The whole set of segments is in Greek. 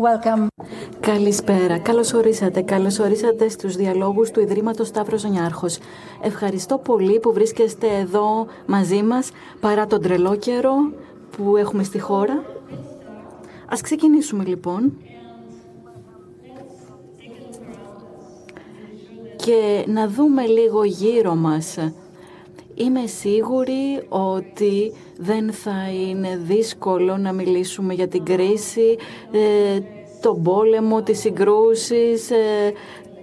Welcome. Καλησπέρα. Καλώς ορίσατε. Καλώς ορίσατε στους διαλόγους του Ιδρύματος Σταύρος Νιάρχος. Ευχαριστώ πολύ που βρίσκεστε εδώ μαζί μας παρά τον τρελό καιρό που έχουμε στη χώρα. Ας ξεκινήσουμε λοιπόν. Και να δούμε λίγο γύρω μας. Είμαι σίγουρη ότι δεν θα είναι δύσκολο να μιλήσουμε για την κρίση, ε, τον πόλεμο, τις συγκρούσεις, ε,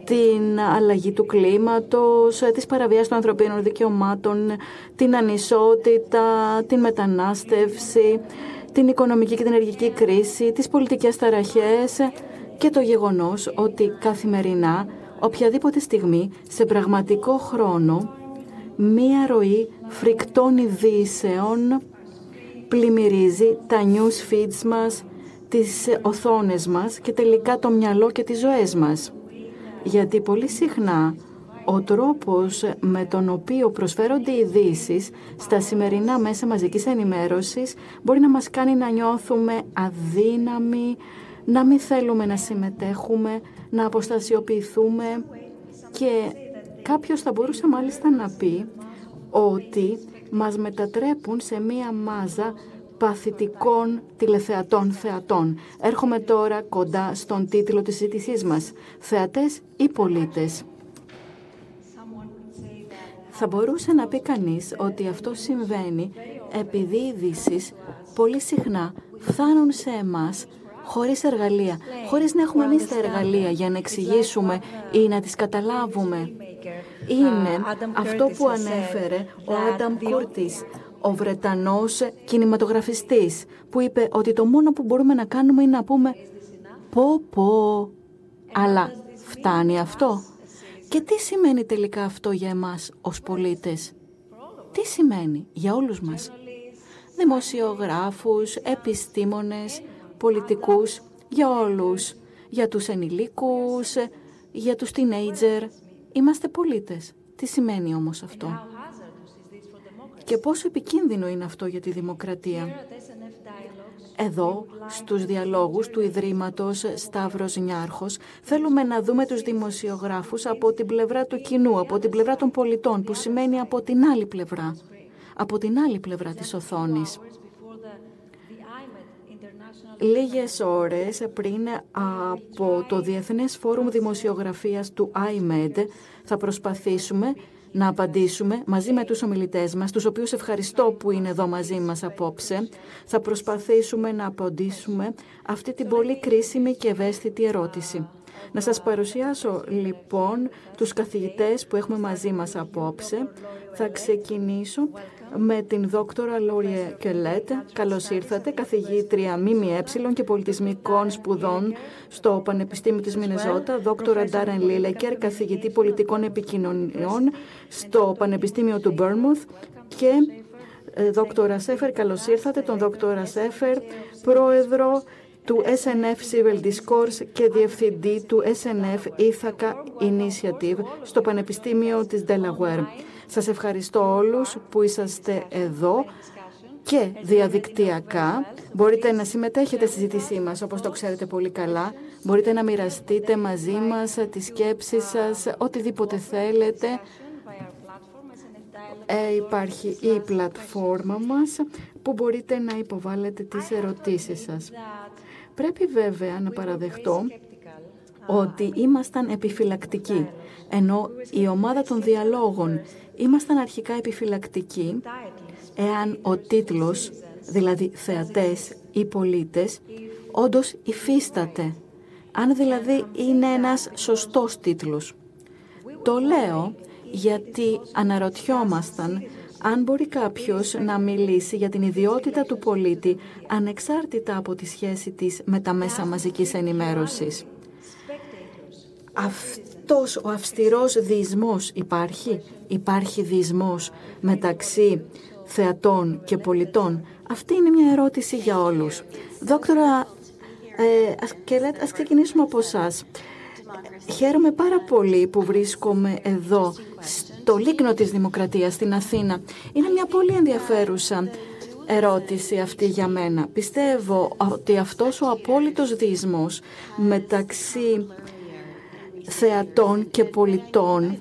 την αλλαγή του κλίματος, ε, τις παραβιάσεις των ανθρωπίνων δικαιωμάτων, την ανισότητα, την μετανάστευση, την οικονομική και την ενεργική κρίση, τις πολιτικές ταραχές και το γεγονός ότι καθημερινά, οποιαδήποτε στιγμή, σε πραγματικό χρόνο, μία ροή φρικτών ειδήσεων πλημμυρίζει τα news feeds μας, τις οθόνες μας και τελικά το μυαλό και τις ζωές μας. Γιατί πολύ συχνά ο τρόπος με τον οποίο προσφέρονται οι ειδήσεις στα σημερινά μέσα μαζικής ενημέρωσης μπορεί να μας κάνει να νιώθουμε αδύναμοι, να μην θέλουμε να συμμετέχουμε, να αποστασιοποιηθούμε και κάποιος θα μπορούσε μάλιστα να πει ότι μας μετατρέπουν σε μία μάζα παθητικών τηλεθεατών θεατών. Έρχομαι τώρα κοντά στον τίτλο της συζήτησής μας. Θεατές ή πολίτες. Θα μπορούσε να πει κανείς ότι αυτό συμβαίνει επειδή οι ειδήσεις πολύ συχνά φτάνουν σε εμάς χωρίς εργαλεία, χωρίς να έχουμε εμείς τα εργαλεία για να εξηγήσουμε ή να τις καταλάβουμε. Είναι αυτό που ανέφερε ο Άνταμ Κούρτις, ο Βρετανός κινηματογραφιστής, που είπε ότι το μόνο που μπορούμε να κάνουμε είναι να πούμε «πω πω». Αλλά φτάνει αυτό. Και τι σημαίνει τελικά αυτό για εμάς ως πολίτες; Τι σημαίνει για όλους μας; Δημοσιογράφους, επιστήμονες, πολιτικούς, για όλους. Για τους ενηλίκους, για τους teenager. Είμαστε πολίτες. Τι σημαίνει όμως αυτό; Και πόσο επικίνδυνο είναι αυτό για τη δημοκρατία; Εδώ, στους διαλόγους του Ιδρύματος Σταύρος Νιάρχος, θέλουμε να δούμε τους δημοσιογράφους από την πλευρά του κοινού, από την πλευρά των πολιτών, που σημαίνει από την άλλη πλευρά, από την άλλη πλευρά της οθόνης. Λίγες ώρες πριν από το Διεθνές Φόρουμ Δημοσιογραφίας του IMED θα προσπαθήσουμε να απαντήσουμε μαζί με τους ομιλητές μας, τους οποίους ευχαριστώ που είναι εδώ μαζί μας απόψε. Θα προσπαθήσουμε να απαντήσουμε αυτή την πολύ κρίσιμη και ευαίσθητη ερώτηση. Να σας παρουσιάσω λοιπόν τους καθηγητές που έχουμε μαζί μας απόψε. Θα ξεκινήσω με την δόκτωρα Λόρια Κελέτ. Καλώς ήρθατε, καθηγήτρια ΜΜΕ και πολιτισμικών σπουδών στο Πανεπιστήμιο της Μινεζότα, δόκτωρα Ντάρεν Λίλεκερ, καθηγητή πολιτικών επικοινωνιών στο Πανεπιστήμιο του Μπέρμουθ και ε, δόκτωρα Σέφερ, καλώς ήρθατε, τον δόκτωρα Σέφερ, πρόεδρο του SNF Civil Discourse και διευθυντή του SNF Ithaca Initiative στο Πανεπιστήμιο της Delaware. Σας ευχαριστώ όλους που είσαστε εδώ και διαδικτυακά. Μπορείτε να συμμετέχετε στη συζήτησή μας, όπως το ξέρετε πολύ καλά. Μπορείτε να μοιραστείτε μαζί μας τις σκέψεις σας, οτιδήποτε θέλετε. Ε, υπάρχει η πλατφόρμα μας που μπορείτε να υποβάλλετε τις ερωτήσεις σας. Πρέπει βέβαια να παραδεχτώ ότι ήμασταν επιφυλακτικοί, ενώ η ομάδα των διαλόγων ήμασταν αρχικά επιφυλακτικοί εάν ο τίτλος, δηλαδή θεατές ή πολίτες, όντως υφίσταται, αν δηλαδή είναι ένας σωστός τίτλος. Το λέω γιατί αναρωτιόμασταν αν μπορεί κάποιος να μιλήσει για την ιδιότητα του πολίτη ανεξάρτητα από τη σχέση της με τα μέσα μαζικής ενημέρωσης. Αυτός ο αυστηρός διεισμός υπάρχει. Υπάρχει διεισμός μεταξύ θεατών και πολιτών. Αυτή είναι μια ερώτηση για όλους. Δόκτωρα ε, ας, ας ξεκινήσουμε από εσάς. Χαίρομαι πάρα πολύ που βρίσκομαι εδώ στο λίκνο της Δημοκρατίας στην Αθήνα. Είναι μια πολύ ενδιαφέρουσα ερώτηση αυτή για μένα. Πιστεύω ότι αυτός ο απόλυτος δυσμός μεταξύ θεατών και πολιτών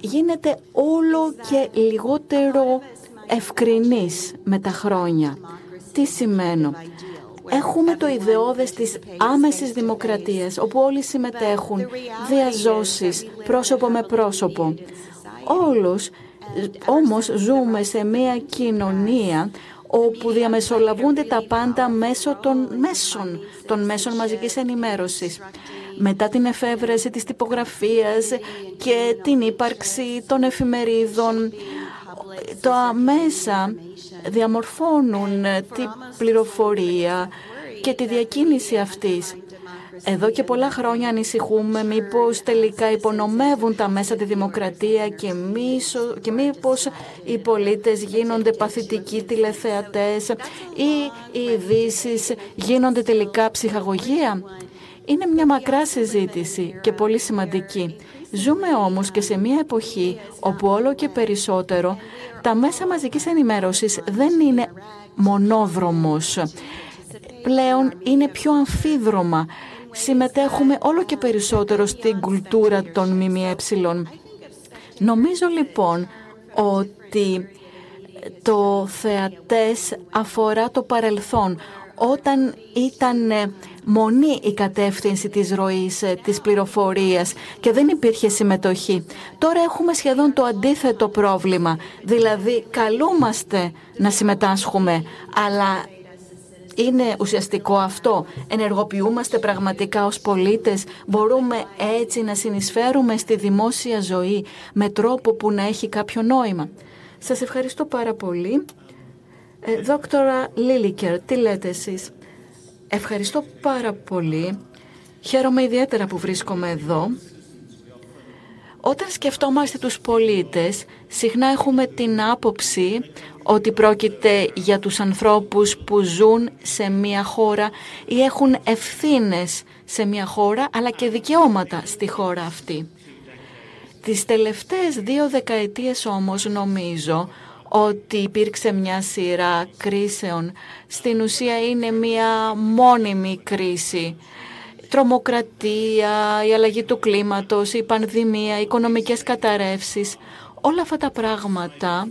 γίνεται όλο και λιγότερο ευκρινής με τα χρόνια. Τι σημαίνω; Έχουμε το ιδεώδες της άμεσης δημοκρατίας, όπου όλοι συμμετέχουν, διαζώσεις, πρόσωπο με πρόσωπο. Όλους, όμως ζούμε σε μια κοινωνία όπου διαμεσολαβούνται τα πάντα μέσω των μέσων, των μέσων μαζικής ενημέρωσης. Μετά την εφεύρεση της τυπογραφίας και την ύπαρξη των εφημερίδων, τα μέσα διαμορφώνουν την πληροφορία και τη διακίνηση αυτής. Εδώ και πολλά χρόνια ανησυχούμε μήπως τελικά υπονομεύουν τα μέσα τη δημοκρατία και, μίσο, και μήπως οι πολίτες γίνονται παθητικοί τηλεθεατές ή οι ειδήσεις γίνονται τελικά ψυχαγωγία. Είναι μια μακρά συζήτηση και πολύ σημαντική. Ζούμε όμως και σε μια εποχή όπου όλο και περισσότερο τα μέσα μαζικής ενημέρωσης δεν είναι μονόδρομος. Πλέον είναι πιο αμφίδρομα. Συμμετέχουμε όλο και περισσότερο στην κουλτούρα των ΜΜΕ. Νομίζω λοιπόν ότι το θεατές αφορά το παρελθόν όταν ήταν μονή η κατεύθυνση της ροής ε, της πληροφορίας και δεν υπήρχε συμμετοχή. Τώρα έχουμε σχεδόν το αντίθετο πρόβλημα, δηλαδή καλούμαστε να συμμετάσχουμε, αλλά είναι ουσιαστικό αυτό; Ενεργοποιούμαστε πραγματικά ως πολίτες; Μπορούμε έτσι να συνεισφέρουμε στη δημόσια ζωή με τρόπο που να έχει κάποιο νόημα; Σας ευχαριστώ πάρα πολύ. Ε, δόκτωρα Λίλικερ, τι λέτε εσείς; Ευχαριστώ πάρα πολύ. Χαίρομαι ιδιαίτερα που βρίσκομαι εδώ. Όταν σκεφτόμαστε τους πολίτες, συχνά έχουμε την άποψη ότι πρόκειται για τους ανθρώπους που ζουν σε μια χώρα ή έχουν ευθύνες σε μια χώρα, αλλά και δικαιώματα στη χώρα αυτή. Τις τελευταίες δύο δεκαετίες όμως νομίζω ότι υπήρξε μια σειρά κρίσεων. Στην ουσία είναι μια μόνιμη κρίση. Τρομοκρατία, η αλλαγή του κλίματος, η πανδημία, οι οικονομικές καταρρεύσεις. Όλα αυτά τα πράγματα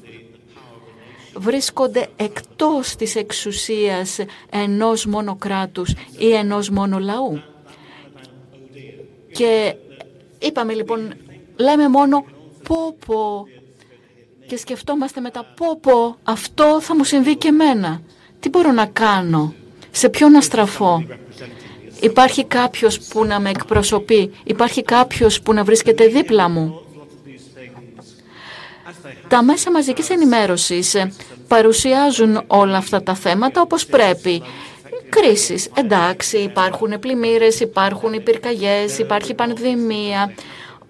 βρίσκονται εκτός της εξουσίας ενός μόνο κράτους ή ενός μόνο λαού. Και είπαμε λοιπόν, λέμε μόνο πω πω και σκεφτόμαστε μετά πω πω αυτό θα μου συμβεί και εμένα. Τι μπορώ να κάνω, σε ποιον να στραφώ; Υπάρχει κάποιος που να με εκπροσωπεί, υπάρχει κάποιος που να βρίσκεται δίπλα μου; Τα μέσα μαζικής ενημέρωσης παρουσιάζουν όλα αυτά τα θέματα όπως πρέπει. Κρίσεις, εντάξει, υπάρχουν πλημμύρες, υπάρχουν πυρκαγιές, υπάρχει πανδημία.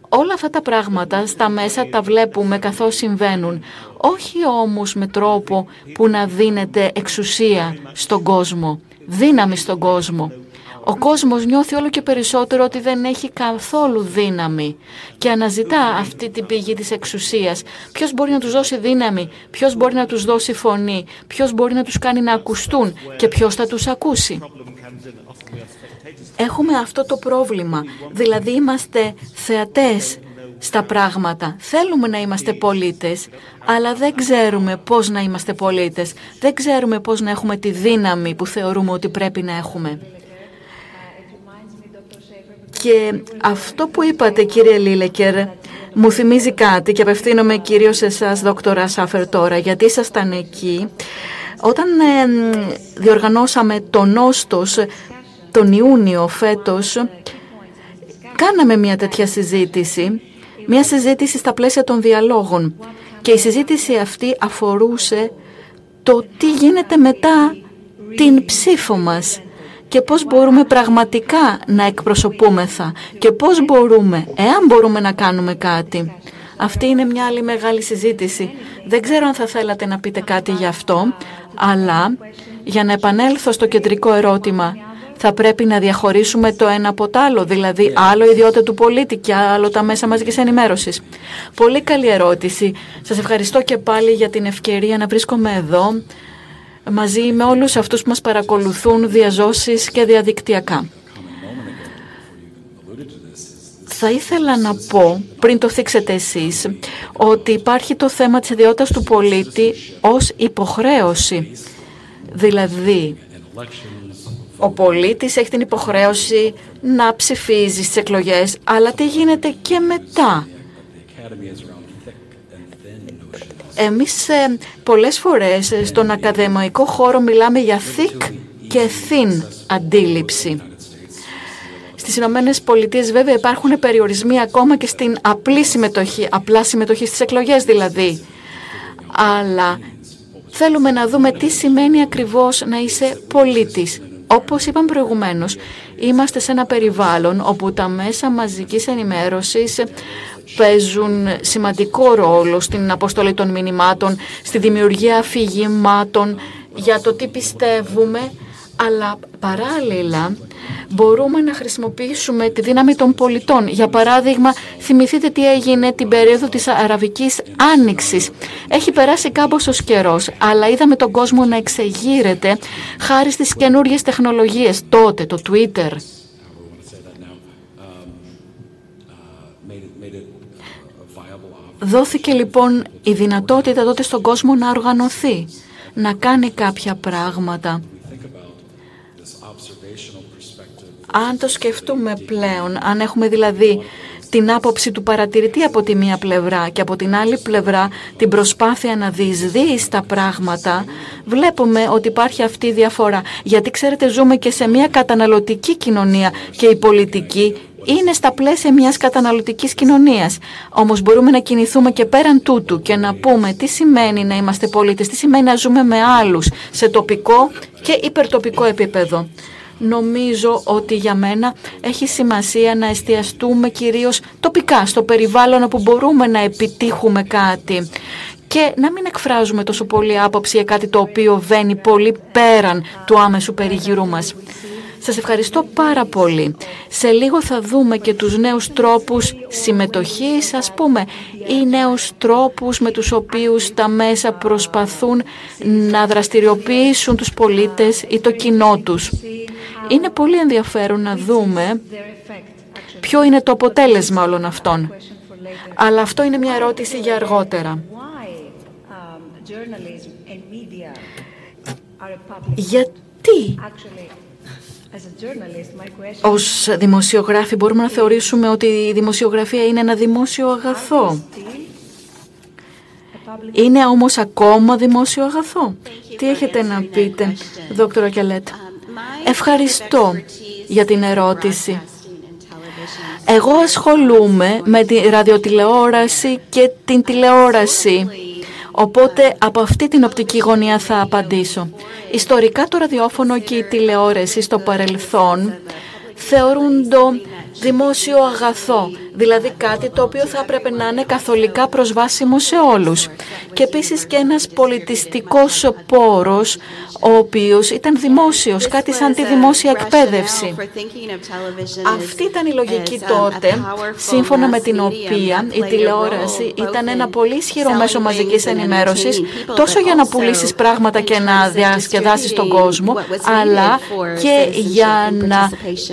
Όλα αυτά τα πράγματα στα μέσα τα βλέπουμε καθώς συμβαίνουν. Όχι όμως με τρόπο που να δίνεται εξουσία στον κόσμο, δύναμη στον κόσμο. Ο κόσμος νιώθει όλο και περισσότερο ότι δεν έχει καθόλου δύναμη και αναζητά αυτή την πηγή της εξουσίας. Ποιος μπορεί να τους δώσει δύναμη, ποιος μπορεί να τους δώσει φωνή, ποιος μπορεί να τους κάνει να ακουστούν και ποιος θα τους ακούσει. Έχουμε αυτό το πρόβλημα, δηλαδή είμαστε θεατές στα πράγματα. Θέλουμε να είμαστε πολίτες, αλλά δεν ξέρουμε πώς να είμαστε πολίτες. Δεν ξέρουμε πώς να έχουμε τη δύναμη που θεωρούμε ότι πρέπει να έχουμε. Και αυτό που είπατε κύριε Λίλεκερ μου θυμίζει κάτι και απευθύνομαι κυρίως σε εσάς δόκτωρα Σάφερ τώρα γιατί ήσασταν εκεί. Όταν διοργανώσαμε τον Νόστος τον Ιούνιο φέτος κάναμε μια τέτοια συζήτηση. Μια συζήτηση στα πλαίσια των διαλόγων. Και η συζήτηση αυτή αφορούσε το τι γίνεται μετά την ψήφο μας και πώς μπορούμε πραγματικά να εκπροσωπούμεθα και πώς μπορούμε, εάν μπορούμε να κάνουμε κάτι. Αυτή είναι μια άλλη μεγάλη συζήτηση. Δεν ξέρω αν θα θέλατε να πείτε κάτι γι' αυτό, αλλά για να επανέλθω στο κεντρικό ερώτημα, θα πρέπει να διαχωρίσουμε το ένα από το άλλο, δηλαδή άλλο ιδιότητα του πολίτη και άλλο τα μέσα μαζικής ενημέρωσης. Πολύ καλή ερώτηση. Σας ευχαριστώ και πάλι για την ευκαιρία να βρίσκομαι εδώ μαζί με όλους αυτούς που μας παρακολουθούν διαζώσεις και διαδικτυακά. Θα ήθελα να πω, πριν το θίξετε εσείς, ότι υπάρχει το θέμα της ιδιότητας του πολίτη ως υποχρέωση. Δηλαδή, ο πολίτης έχει την υποχρέωση να ψηφίζει στις εκλογές, αλλά τι γίνεται και μετά. Εμείς ε, πολλές φορές στον ακαδημαϊκό χώρο μιλάμε για thick και thin αντίληψη. Στις Ηνωμένες Πολιτείες βέβαια υπάρχουν περιορισμοί ακόμα και στην απλή συμμετοχή, απλά συμμετοχή στις εκλογές δηλαδή. Αλλά θέλουμε να δούμε τι σημαίνει ακριβώς να είσαι πολίτης. Όπως είπαμε προηγουμένως, είμαστε σε ένα περιβάλλον όπου τα μέσα μαζικής ενημέρωσης παίζουν σημαντικό ρόλο στην αποστολή των μηνυμάτων, στη δημιουργία αφηγημάτων για το τι πιστεύουμε, αλλά παράλληλα μπορούμε να χρησιμοποιήσουμε τη δύναμη των πολιτών. Για παράδειγμα, θυμηθείτε τι έγινε την περίοδο της Αραβικής Άνοιξης. Έχει περάσει κάμποσος καιρός, αλλά είδαμε τον κόσμο να εξεγείρεται χάρη στις καινούργιες τεχνολογίες. Τότε το Twitter, Δόθηκε λοιπόν η δυνατότητα τότε στον κόσμο να οργανωθεί, να κάνει κάποια πράγματα. Αν το σκεφτούμε πλέον, αν έχουμε δηλαδή την άποψη του παρατηρητή από τη μία πλευρά και από την άλλη πλευρά την προσπάθεια να διεισδύει τα πράγματα, βλέπουμε ότι υπάρχει αυτή η διαφορά. Γιατί ξέρετε ζούμε και σε μια καταναλωτική κοινωνία και η πολιτική είναι στα πλαίσια μιας καταναλωτικής κοινωνίας. Όμως μπορούμε να κινηθούμε και πέραν τούτου και να πούμε τι σημαίνει να είμαστε πολίτες, τι σημαίνει να ζούμε με άλλους σε τοπικό και υπερτοπικό επίπεδο. Νομίζω ότι για μένα έχει σημασία να εστιαστούμε κυρίως τοπικά, στο περιβάλλον όπου μπορούμε να επιτύχουμε κάτι και να μην εκφράζουμε τόσο πολύ άποψη για κάτι το οποίο βαίνει πολύ πέραν του άμεσου περιγύρου μας. Σας ευχαριστώ πάρα πολύ. Σε λίγο θα δούμε και τους νέους τρόπους συμμετοχής, ας πούμε, ή νέους τρόπους με τους οποίους τα μέσα προσπαθούν να δραστηριοποιήσουν τους πολίτες ή το κοινό τους. Είναι πολύ ενδιαφέρον να δούμε ποιο είναι το αποτέλεσμα όλων αυτών. Αλλά αυτό είναι μια ερώτηση για αργότερα. Γιατί ως δημοσιογράφοι μπορούμε να θεωρήσουμε ότι η δημοσιογραφία είναι ένα δημόσιο αγαθό; Είναι όμως ακόμα δημόσιο αγαθό; Τι έχετε να πείτε, δόκτωρα Κιαλέτ; Ευχαριστώ για την ερώτηση. Εγώ ασχολούμαι με τη ραδιοτηλεόραση και την τηλεόραση. Οπότε από αυτή την οπτική γωνία θα απαντήσω. Ιστορικά το ραδιόφωνο και η τηλεόραση στο παρελθόν θεωρούν το δημόσιο αγαθό, δηλαδή κάτι το οποίο θα έπρεπε να είναι καθολικά προσβάσιμο σε όλους. Και επίσης και ένας πολιτιστικός πόρος, ο οποίος ήταν δημόσιος, κάτι σαν τη δημόσια εκπαίδευση. Αυτή ήταν η λογική τότε, σύμφωνα με την οποία η τηλεόραση ήταν ένα πολύ ισχυρό μέσο μαζικής ενημέρωσης, τόσο για να πουλήσεις πράγματα και να διασκεδάσεις τον κόσμο, αλλά και για να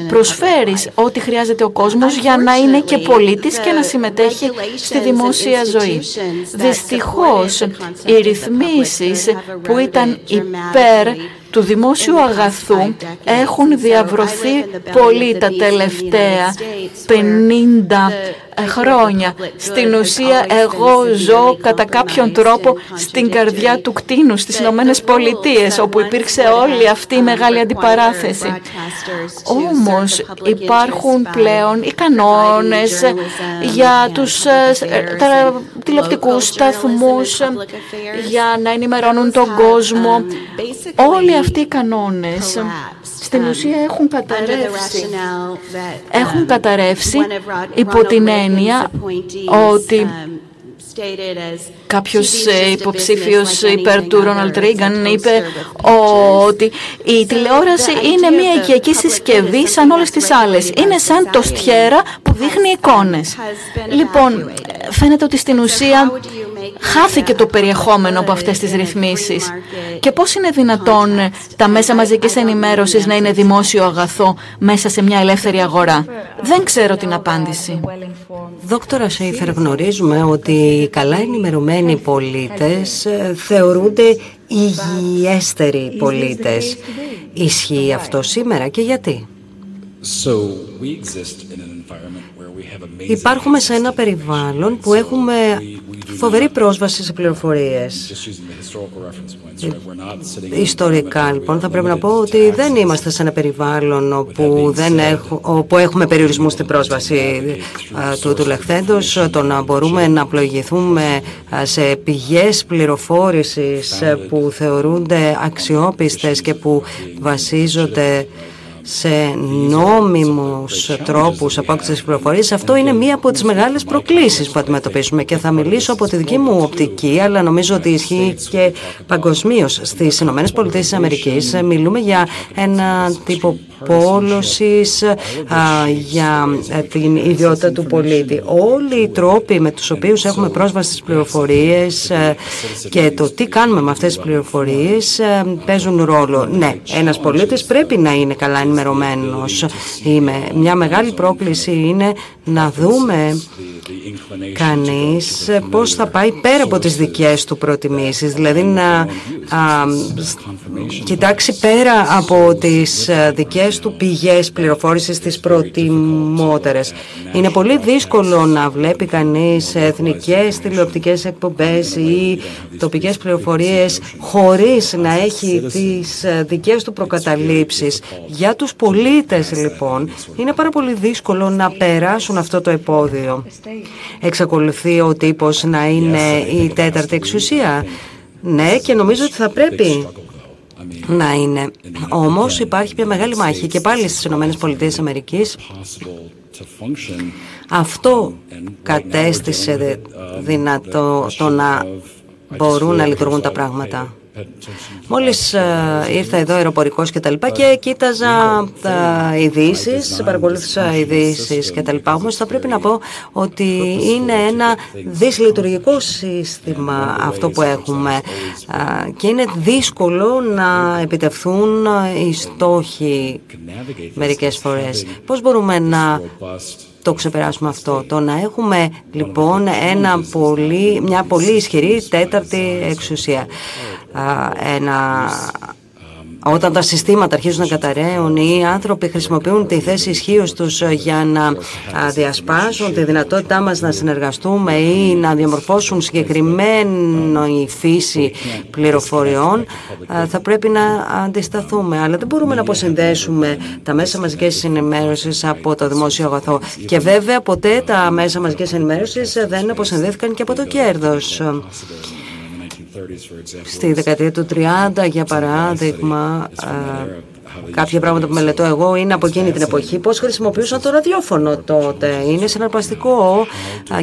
προσφέρεις ό,τι χρειάζεται ο κόσμος για να είναι και πολίτης και να συμμετέχει στη δημόσια ζωή. Δυστυχώς, οι ρυθμίσεις που ήταν υπέρ του δημόσιου αγαθού έχουν διαβρωθεί πολύ τα τελευταία 50 χρόνια. Στην ουσία εγώ ζω κατά κάποιον τρόπο στην καρδιά του κτίνου στις Ηνωμένες Πολιτείες, όπου υπήρξε όλη αυτή η μεγάλη αντιπαράθεση. Όμως υπάρχουν πλέον οι κανόνες για τους ε, τα, τηλεοπτικούς σταθμούς για να ενημερώνουν τον κόσμο. Όλοι αυτοί οι κανόνες στην ουσία έχουν καταρρεύσει. Έχουν καταρρεύσει υπό την έννοια ότι Κάποιος ε, υποψήφιος υπέρ του Ρόναλτ Ρίγκαν είπε ότι η τηλεόραση είναι μια οικιακή συσκευή σαν όλες τις άλλες. Είναι σαν το στιέρα που δείχνει εικόνες. Λοιπόν, φαίνεται ότι στην ουσία χάθηκε το περιεχόμενο από αυτές τις ρυθμίσεις. Και πώς είναι δυνατόν τα μέσα μαζικής ενημέρωσης να είναι δημόσιο αγαθό μέσα σε μια ελεύθερη αγορά; Δεν ξέρω την απάντηση. Δόκτωρα Σέιφερ, γνωρίζουμε ότι οι καλά ενημερωμένοι πολίτες ε, θεωρούνται υγιέστεροι πολίτες. Ισχύει αυτό σήμερα και γιατί; Υπάρχουμε σε ένα περιβάλλον που έχουμε φοβερή πρόσβαση σε πληροφορίες. Ιστορικά, λοιπόν, θα πρέπει να πω ότι δεν είμαστε σε ένα περιβάλλον όπου, δεν έχουμε, όπου έχουμε περιορισμούς στην πρόσβαση του, του λεχθέντος, το να μπορούμε να πλοηγηθούμε σε πηγές πληροφόρησης που θεωρούνται αξιόπιστες και που βασίζονται σε νόμιμους τρόπους απόκτησης πληροφορίας. Αυτό είναι μία από τις μεγάλες προκλήσεις που αντιμετωπίζουμε και θα μιλήσω από τη δική μου οπτική αλλά νομίζω ότι ισχύει και παγκοσμίως. Στις Ηνωμένες Πολιτείες της Αμερικής μιλούμε για ένα τύπο πόλωσης για ε, την ιδιότητα του πολίτη. Όλοι οι τρόποι με τους οποίους έχουμε πρόσβαση στις πληροφορίες ε, και το τι κάνουμε με αυτές τις πληροφορίες ε, παίζουν ρόλο. Ναι, ένας πολίτης πρέπει να είναι καλά ενημερωμένος. Μια μεγάλη πρόκληση είναι να δούμε κανείς πώς θα πάει πέρα από τις δικές του προτιμήσεις, δηλαδή να κοιτάξει πέρα από τις δικές του πηγές πληροφόρησης τις προτιμότερες. Είναι πολύ δύσκολο να βλέπει κανείς εθνικές τηλεοπτικές εκπομπές ή τοπικές πληροφορίες χωρίς να έχει τις δικές του προκαταλήψεις. Για τους πολίτες λοιπόν είναι πάρα πολύ δύσκολο να περάσουν αυτό το επόδιο. Εξακολουθεί ο τύπος να είναι η τέταρτη εξουσία. Ναι, και νομίζω ότι θα πρέπει να είναι. Όμως υπάρχει μια μεγάλη μάχη και πάλι στις Ηνωμένες Πολιτείες Αμερικής αυτό κατέστησε δυνατό το να μπορούν να λειτουργούν τα πράγματα. Μόλις ε, ήρθα εδώ αεροπορικός και τα λοιπά και κοίταζα τα ειδήσεις, παρακολούθησα ειδήσεις και τα λοιπά. Όμως θα πρέπει να πω ότι είναι ένα δυσλειτουργικό σύστημα αυτό που έχουμε ε, και είναι δύσκολο να επιτευθούν οι στόχοι μερικές φορές. Πώς μπορούμε να το ξεπεράσουμε αυτό. Το να έχουμε λοιπόν ένα πολύ, μια πολύ ισχυρή τέταρτη εξουσία. Ένα όταν τα συστήματα αρχίζουν να καταραίουν ή οι άνθρωποι χρησιμοποιούν τη θέση ισχύω τους για να διασπάσουν τη δυνατότητά μας να συνεργαστούμε ή να διαμορφώσουν συγκεκριμένη φύση πληροφοριών, θα πρέπει να αντισταθούμε. Αλλά δεν μπορούμε να αποσυνδέσουμε τα μέσα μαζικής ενημέρωσης από το δημόσιο αγαθό. Και βέβαια ποτέ τα μέσα μαζικής ενημέρωσης δεν αποσυνδέθηκαν και από το κέρδος. Στη δεκαετία του 30, για παράδειγμα, κάποια πράγματα που μελετώ εγώ είναι από εκείνη την εποχή πώς χρησιμοποιούσαν το ραδιόφωνο τότε. Είναι συναρπαστικό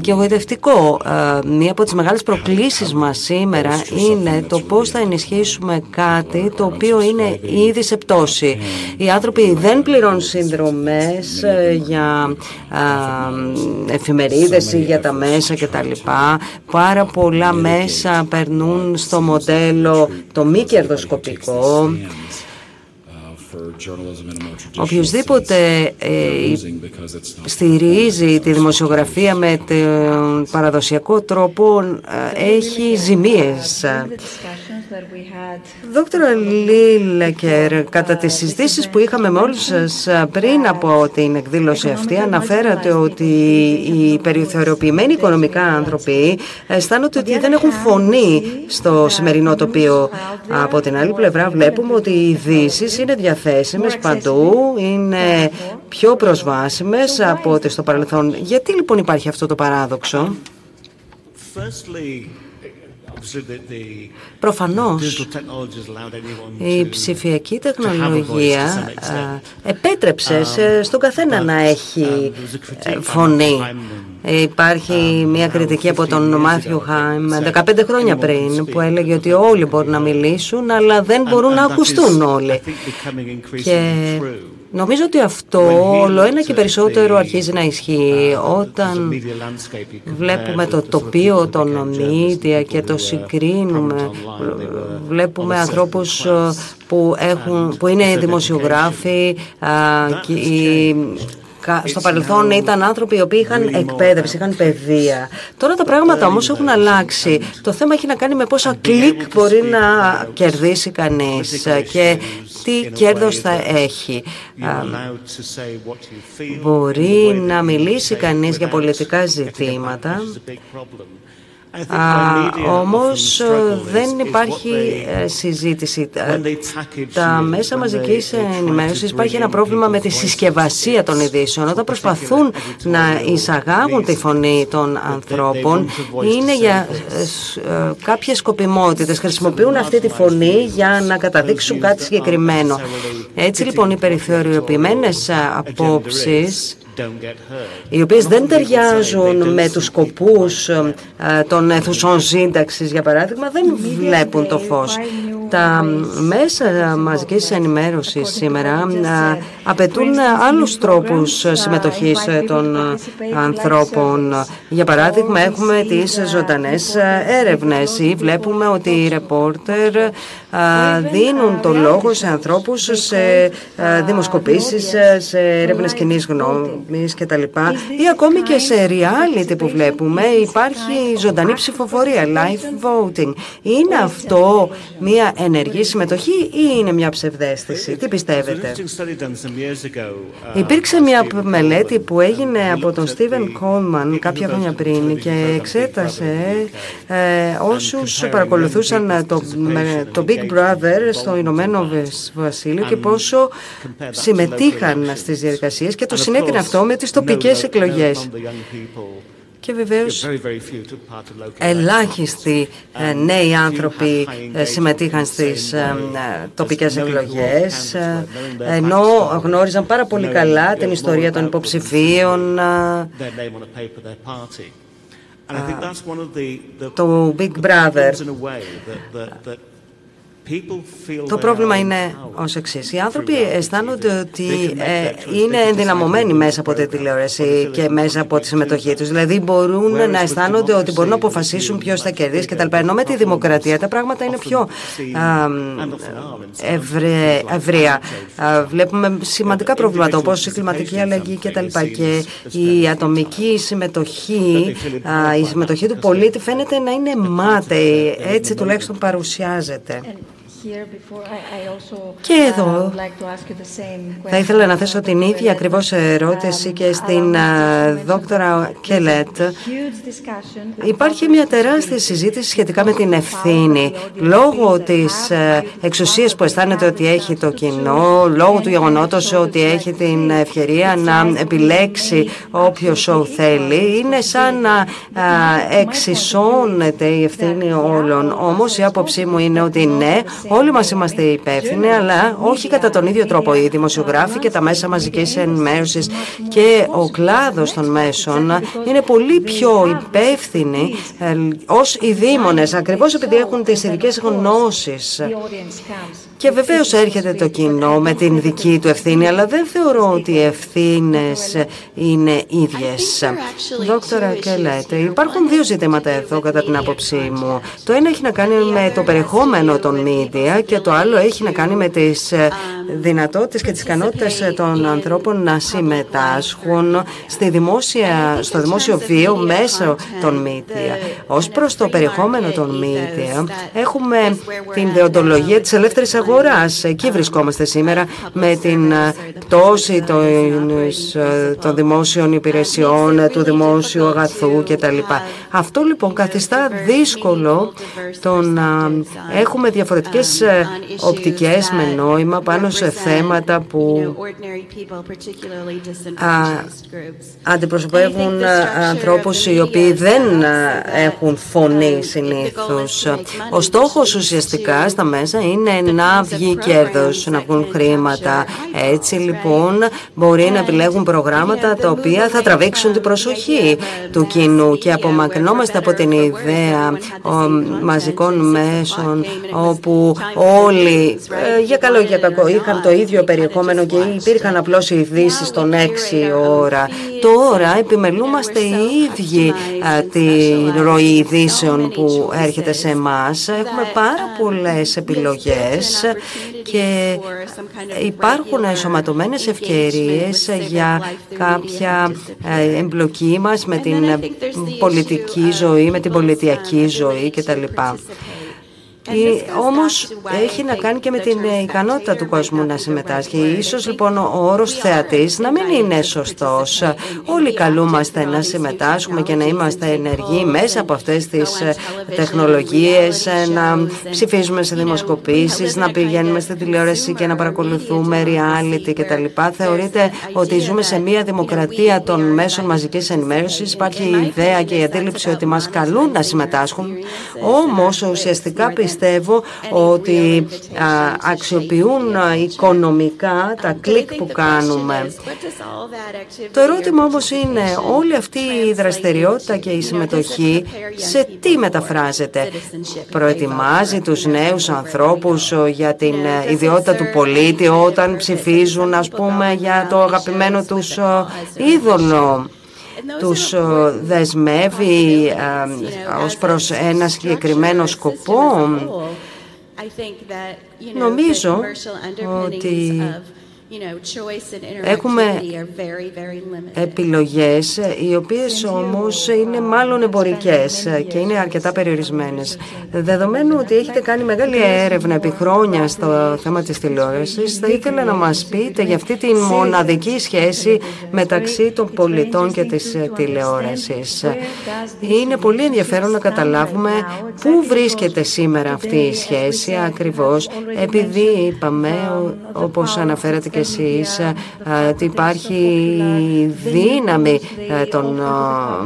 και εγωιτευτικό. Μία από τις μεγάλες προκλήσεις μας σήμερα είναι το πώς θα ενισχύσουμε κάτι το οποίο είναι ήδη σε πτώση. Οι άνθρωποι δεν πληρώνουν συνδρομές ε, για εφημερίδες ή για τα μέσα κτλ. Πάρα πολλά μέσα περνούν στο μοντέλο το μη κερδοσκοπικό Οποιοςδήποτε ε, στηρίζει τη δημοσιογραφία με τον παραδοσιακό τρόπο ε, έχει ζημίες. Δόκτωρα Λίλεκερ, κατά τις συζητήσεις που είχαμε με όλους σας πριν από την εκδήλωση αυτή, αναφέρατε ότι οι περιθωριοποιημένοι οικονομικά άνθρωποι αισθάνονται ότι δεν έχουν φωνή στο σημερινό τοπίο. Από την άλλη πλευρά βλέπουμε ότι οι ειδήσεις είναι διαθέσιμες παντού, είναι πιο προσβάσιμες από ό,τι στο παρελθόν. Γιατί λοιπόν υπάρχει αυτό το παράδοξο; Προφανώς η ψηφιακή τεχνολογία επέτρεψε στον καθένα να έχει ε, φωνή. Υπάρχει μια κριτική από τον Μάθιου Χάιμ 15 χρόνια πριν που έλεγε ότι όλοι μπορούν να μιλήσουν αλλά δεν μπορούν να ακουστούν όλοι. Και Νομίζω ότι αυτό όλο ένα και περισσότερο αρχίζει να ισχύει όταν βλέπουμε το τοπίο των media και το συγκρίνουμε. Βλέπουμε ανθρώπους που, έχουν, που είναι δημοσιογράφοι και στο παρελθόν ήταν άνθρωποι οι οποίοι είχαν εκπαίδευση, είχαν παιδεία. Τώρα τα πράγματα όμως έχουν αλλάξει. Το θέμα έχει να κάνει με πόσα κλικ μπορεί να κερδίσει κανείς και τι κέρδος θα έχει. Μπορεί να μιλήσει κανείς για πολιτικά ζητήματα όμως ε, δεν υπάρχει ε, συζήτηση. Τα μέσα μαζικής ενημέρωσης υπάρχει ένα πρόβλημα με τη συσκευασία των ειδήσεων. Όταν προσπαθούν να εισαγάγουν τη φωνή των ανθρώπων είναι για ε, κάποιες σκοπιμότητες. Χρησιμοποιούν αυτή τη φωνή για να καταδείξουν κάτι συγκεκριμένο. Έτσι λοιπόν οι περιθωριοποιημένες απόψεις οι οποίες δεν ταιριάζουν με τους σκοπούς ε, των αιθουσών σύνταξης, για παράδειγμα, δεν βλέπουν το φως. Τα μέσα μαζικής ενημέρωσης σήμερα ε, απαιτούν άλλους τρόπους συμμετοχής των ανθρώπων. Για παράδειγμα, έχουμε τις ζωντανές έρευνες ή βλέπουμε ότι οι ρεπόρτερ δίνουν το λόγο σε ανθρώπους, σε δημοσκοπήσεις, σε έρευνες κοινή γνώμης κτλ. Ή ακόμη και σε reality που βλέπουμε υπάρχει ζωντανή ψηφοφορία, live voting. Είναι αυτό μια ενεργή συμμετοχή ή είναι μια ψευδέστηση; Τι πιστεύετε; Υπήρξε μια μελέτη που έγινε από τον Στίβεν Κόλμαν κάποια χρόνια πριν και εξέτασε ε, όσους παρακολουθούσαν το, το Big Big Brother στο Ηνωμένο Βασίλειο και πόσο συμμετείχαν στις διαδικασίες και το συνέκρινε αυτό με τις τοπικές εκλογές. Και βεβαίως ελάχιστοι ε, νέοι άνθρωποι ε, συμμετείχαν στις ε, τοπικές εκλογές ενώ γνώριζαν πάρα πολύ καλά την ιστορία των υποψηφίων το Big Brother το πρόβλημα είναι ως εξής. Οι άνθρωποι αισθάνονται ότι ε, είναι ενδυναμωμένοι μέσα από τη τηλεόραση και μέσα από τη συμμετοχή τους. Δηλαδή μπορούν να αισθάνονται ότι μπορούν να αποφασίσουν ποιος θα κερδίσει κτλ. Ενώ με τη δημοκρατία τα πράγματα είναι πιο ευρεία. Βλέπουμε σημαντικά προβλήματα όπως η κλιματική αλλαγή κτλ. Και η ατομική συμμετοχή, η συμμετοχή του πολίτη φαίνεται να είναι μάταιη. Έτσι τουλάχιστον παρουσιάζεται. Και εδώ uh, θα ήθελα να θέσω την ίδια ακριβώς ερώτηση um, και στην δόκτωρα Κελέτ. Υπάρχει μια τεράστια συζήτηση σχετικά με την ευθύνη. Λόγω της ε, εξουσίας που αισθάνεται ότι έχει το κοινό, λόγω του γεγονότος ότι έχει την ευκαιρία να επιλέξει όποιο σοου θέλει, είναι σαν να εξισώνεται η ευθύνη όλων. Όμως η άποψή μου είναι ότι ναι, Όλοι μας είμαστε υπεύθυνοι, αλλά όχι κατά τον ίδιο τρόπο. Οι δημοσιογράφοι και τα μέσα μαζικής ενημέρωσης και ο κλάδος των μέσων είναι πολύ πιο υπεύθυνοι ε, ως οι δήμονες, ακριβώς επειδή έχουν τις ειδικές γνώσεις. Και βεβαίως έρχεται το κοινό με την δική του ευθύνη, αλλά δεν θεωρώ ότι οι ευθύνες είναι ίδιες. Δόκτωρα Κελέτε, υπάρχουν δύο ζητήματα εδώ κατά την άποψή μου. Το ένα έχει να κάνει με το περιεχόμενο των media και το άλλο έχει να κάνει με τις δυνατότητες και τις ικανότητες των ανθρώπων να συμμετάσχουν στη δημόσια, στο δημόσιο βίο μέσω των media. Ως προς το περιεχόμενο των media έχουμε την δεοντολογία της ελεύθερης αγοράς αγοράς. Εκεί βρισκόμαστε σήμερα με την ε, πτώση ε, των δημόσιων υπηρεσιών, του δημόσιου αγαθού κτλ. Αυτό λοιπόν καθιστά δύσκολο το να έχουμε διαφορετικές ε, οπτικές με νόημα πάνω σε θέματα που αντιπροσωπεύουν ανθρώπους οι οποίοι δεν έχουν φωνή συνήθως. Ο στόχος ουσιαστικά στα μέσα είναι να βγει κέρδος, να βγουν χρήματα. Έτσι λοιπόν μπορεί να επιλέγουν προγράμματα τα οποία θα τραβήξουν την προσοχή του κοινού και απομακρυνόμαστε από την ιδέα μαζικών μέσων όπου όλοι, ε, για καλό ή για κακό, ή είχαν το ίδιο περιεχόμενο και υπήρχαν απλώς ειδήσεις των 6 ώρα. Τώρα επιμελούμαστε οι ίδιοι τη ροή ειδήσεων που έρχεται σε εμάς. Έχουμε πάρα πολλές επιλογές και υπάρχουν ενσωματωμένες ευκαιρίες για κάποια ε, εμπλοκή μας με την πολιτική ζωή, με την πολιτιακή ζωή κτλ. Όμως έχει να κάνει και με την ικανότητα του κόσμου να συμμετάσχει. Ίσως λοιπόν ο όρος θεατής να μην είναι σωστός. Όλοι καλούμαστε να συμμετάσχουμε και να είμαστε ενεργοί μέσα από αυτές τις τεχνολογίες, να ψηφίζουμε σε δημοσκοπήσεις, να πηγαίνουμε στη τηλεόραση και να παρακολουθούμε reality κτλ. Θεωρείται ότι ζούμε σε μια δημοκρατία των μέσων μαζικής ενημέρωσης. Υπάρχει η ιδέα και η αντίληψη ότι μας καλούν να συμμετάσχουν. Όμως ουσιαστικά πιστεύω ότι αξιοποιούν οικονομικά τα κλικ που κάνουμε. Το ερώτημα όμως είναι όλη αυτή η δραστηριότητα και η συμμετοχή σε τι μεταφράζεται; Προετοιμάζει τους νέους ανθρώπους για την ιδιότητα του πολίτη όταν ψηφίζουν ας πούμε για το αγαπημένο τους είδωλο τους δεσμεύει ε, ως προς ένα συγκεκριμένο σκοπό. Νομίζω ότι Έχουμε επιλογές οι οποίες όμως είναι μάλλον εμπορικές και είναι αρκετά περιορισμένες. Δεδομένου ότι έχετε κάνει μεγάλη έρευνα επί χρόνια στο θέμα της τηλεόρασης, θα ήθελα να μας πείτε για αυτή τη μοναδική σχέση μεταξύ των πολιτών και της τηλεόρασης. Είναι πολύ ενδιαφέρον να καταλάβουμε πού βρίσκεται σήμερα αυτή η σχέση ακριβώς επειδή είπαμε, όπως αναφέρατε και εσείς ε, ότι υπάρχει δύναμη ε, των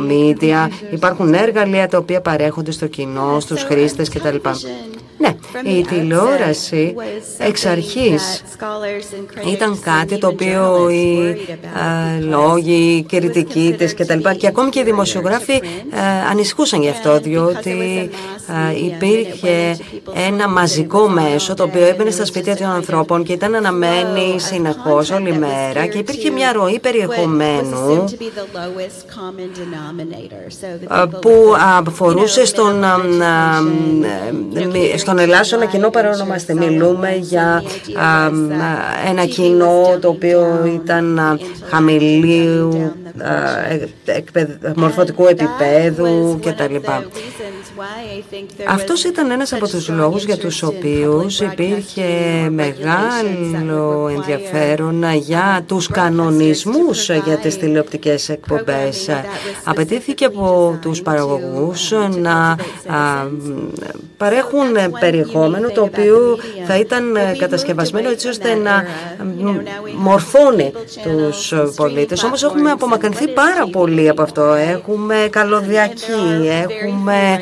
μίδια, υπάρχουν εργαλεία τα οποία παρέχονται στο κοινό, στους χρήστες κτλ. Ναι, η τηλεόραση εξ αρχής ήταν κάτι το οποίο οι λόγοι, οι κριτικοί της και τα λοιπά και ακόμη και οι δημοσιογράφοι ανησυχούσαν γι' αυτό διότι υπήρχε ένα μαζικό μέσο το οποίο έμπαινε στα σπίτια των ανθρώπων και ήταν αναμένει συνεχώς όλη μέρα και υπήρχε μια ροή περιεχομένου που αφορούσε στον στον ελάσσονα κοινό παρόνομαστε. Μιλούμε για ένα κοινό το οποίο ήταν χαμηλίου μορφωτικού επίπεδου κτλ. Αυτός ήταν ένας από τους λόγους για τους οποίους υπήρχε μεγάλο ενδιαφέρον για τους κανονισμούς για τις τηλεοπτικές εκπομπές. Απαιτήθηκε από τους παραγωγούς να παρέχουν περιεχόμενο το οποίο θα ήταν κατασκευασμένο έτσι ώστε να μορφώνει τους πολίτες. Όμως έχουμε απομακρυνθεί πάρα πολύ από αυτό. Έχουμε καλωδιακή, έχουμε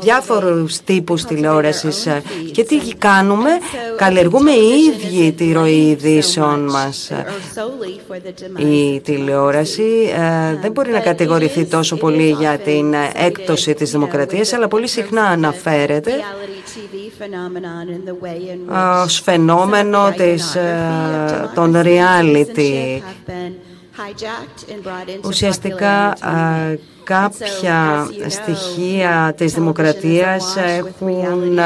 διάφορους τύπους τηλεόρασης και τι κάνουμε, καλλιεργούμε οι ίδιοι τη ροή ειδήσεων μας. Η τηλεόραση δεν μπορεί να κατηγορηθεί τόσο πολύ για την έκπτωση της δημοκρατίας, αλλά πολύ συχνά αναφέρεται ως φαινόμενο της, των reality. Ουσιαστικά κάποια στοιχεία της δημοκρατίας έχουν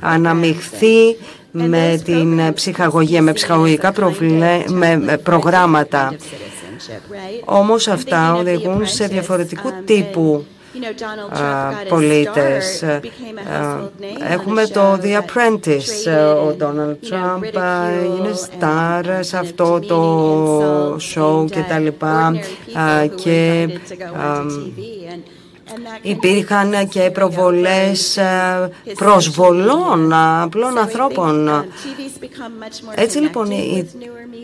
αναμειχθεί με την ψυχαγωγία, με ψυχαγωγικά με προγράμματα. Όμως αυτά οδηγούν σε διαφορετικού τύπου πολίτες. Έχουμε το The Apprentice. Ο Donald Trump είναι star σε αυτό το show και τα λοιπά και Υπήρχαν και προβολές ε, προσβολών απλών ανθρώπων. Έτσι λοιπόν η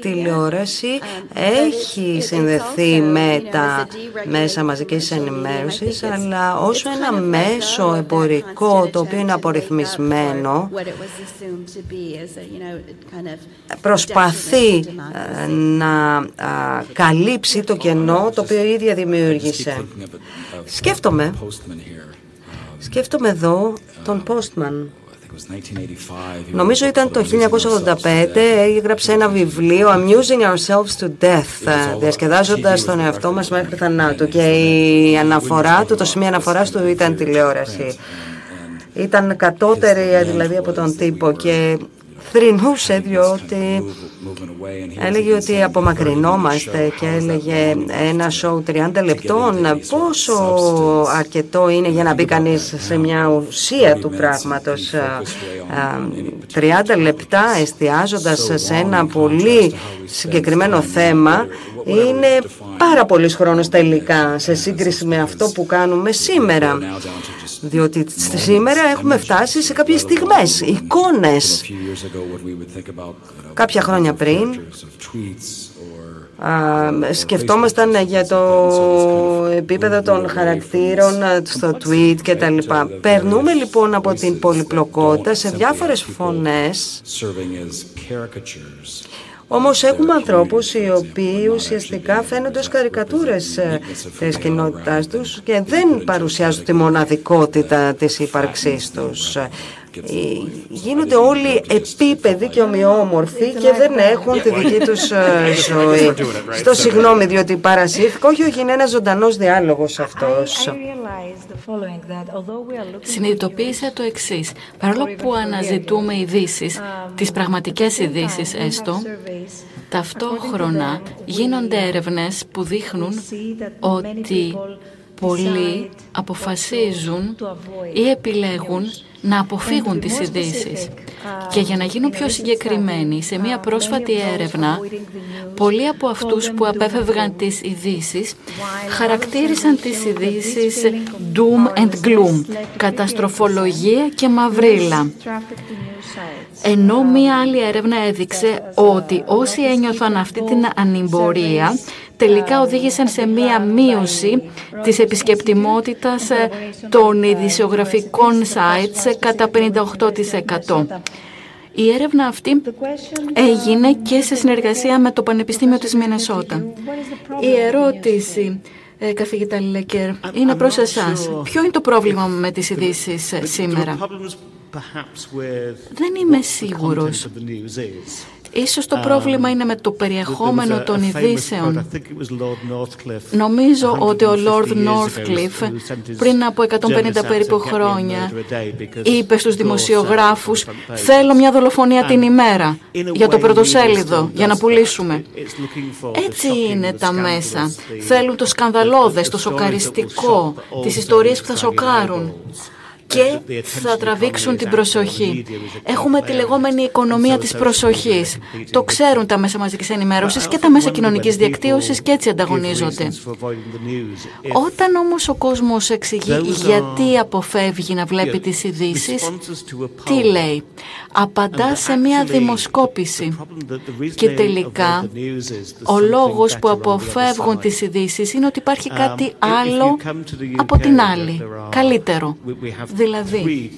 τηλεόραση έχει συνδεθεί με τα μέσα μαζικής ενημέρωσης αλλά όσο ένα μέσο εμπορικό το οποίο είναι απορριθμισμένο προσπαθεί ε, να καλύψει το κενό το οποίο η ίδια δημιούργησε. Σκέφτομαι, σκέφτομαι. Εδώ τον Postman. Νομίζω ήταν το 1985, έγραψε ένα βιβλίο «Amusing ourselves to death», διασκεδάζοντας τον εαυτό μας μέχρι θανάτου. και η αναφορά του, το σημείο αναφοράς του ήταν τηλεόραση. Ήταν κατώτερη δηλαδή από τον τύπο και θρυνούσε διότι έλεγε ότι απομακρυνόμαστε και έλεγε ένα σοου 30 λεπτών. πόσο αρκετό είναι για να μπει κανείς σε μια ουσία του πράγματος 30 λεπτά εστιάζοντας σε ένα πολύ συγκεκριμένο θέμα είναι πάρα πολύ χρόνος τελικά σε σύγκριση με αυτό που κάνουμε σήμερα διότι σήμερα έχουμε φτάσει σε κάποιες στιγμές, εικόνες. Κάποια χρόνια πριν σκεφτόμασταν για το επίπεδο των χαρακτήρων στο tweet και τα λοιπά. Περνούμε λοιπόν από την πολυπλοκότητα σε διάφορες φωνές όμως έχουμε ανθρώπους οι οποίοι ουσιαστικά φαίνονται ως καρικατούρες ε, της κοινότητάς τους και δεν παρουσιάζουν τη μοναδικότητα της ύπαρξής τους. Ε, γίνονται όλοι επίπεδοι και ομοιόμορφοι και δεν έχουν τη δική τους ε, ζωή. Στο συγγνώμη διότι παρασύρθηκα, όχι, όχι, είναι ένας ζωντανός διάλογος αυτός. Συνειδητοποίησα το εξής. Παρόλο που αναζητούμε ειδήσεις, τις πραγματικές ειδήσεις έστω, ταυτόχρονα γίνονται έρευνες που δείχνουν ότι πολλοί αποφασίζουν ή επιλέγουν να αποφύγουν τις ειδήσεις. Και για να γίνουν πιο συγκεκριμένοι, σε μια πρόσφατη έρευνα, πολλοί από αυτούς που απέφευγαν τις ειδήσει χαρακτήρισαν τις ειδήσει doom and gloom, καταστροφολογία και μαυρίλα. Ενώ μία άλλη έρευνα έδειξε ότι όσοι ένιωθαν αυτή την ανυμπορία τελικά οδήγησαν σε μία μείωση της επισκεπτιμότητας ε, των ειδησιογραφικών sites κατά 58%. Η έρευνα αυτή έγινε και σε συνεργασία με το Πανεπιστήμιο της Μινεσότα. Η ερώτηση, ε, καθηγητά Λιλεκέρ, είναι προς εσάς. Ποιο είναι το πρόβλημα με τις ειδήσεις ε, σήμερα; Δεν είμαι σίγουρος. Ίσως το πρόβλημα είναι με το περιεχόμενο των ειδήσεων. Νομίζω ότι ο Lord Northcliffe πριν από 150 περίπου χρόνια είπε στους δημοσιογράφους «Θέλω μια δολοφονία την ημέρα για το πρωτοσέλιδο, για να πουλήσουμε». Έτσι είναι τα μέσα. Θέλουν το σκανδαλώδες, το σοκαριστικό, τις ιστορίες που θα σοκάρουν και θα τραβήξουν την προσοχή. Έχουμε τη λεγόμενη οικονομία της προσοχής. Το ξέρουν τα μέσα μαζικής ενημέρωσης και τα μέσα κοινωνικής δικτύωσης και έτσι ανταγωνίζονται. Όταν όμως ο κόσμος εξηγεί γιατί αποφεύγει να βλέπει τις ειδήσεις, τι λέει. Απαντά σε μια δημοσκόπηση. Και τελικά ο λόγος που αποφεύγουν τις ειδήσεις είναι ότι υπάρχει κάτι άλλο από την άλλη, καλύτερο. Δηλαδή,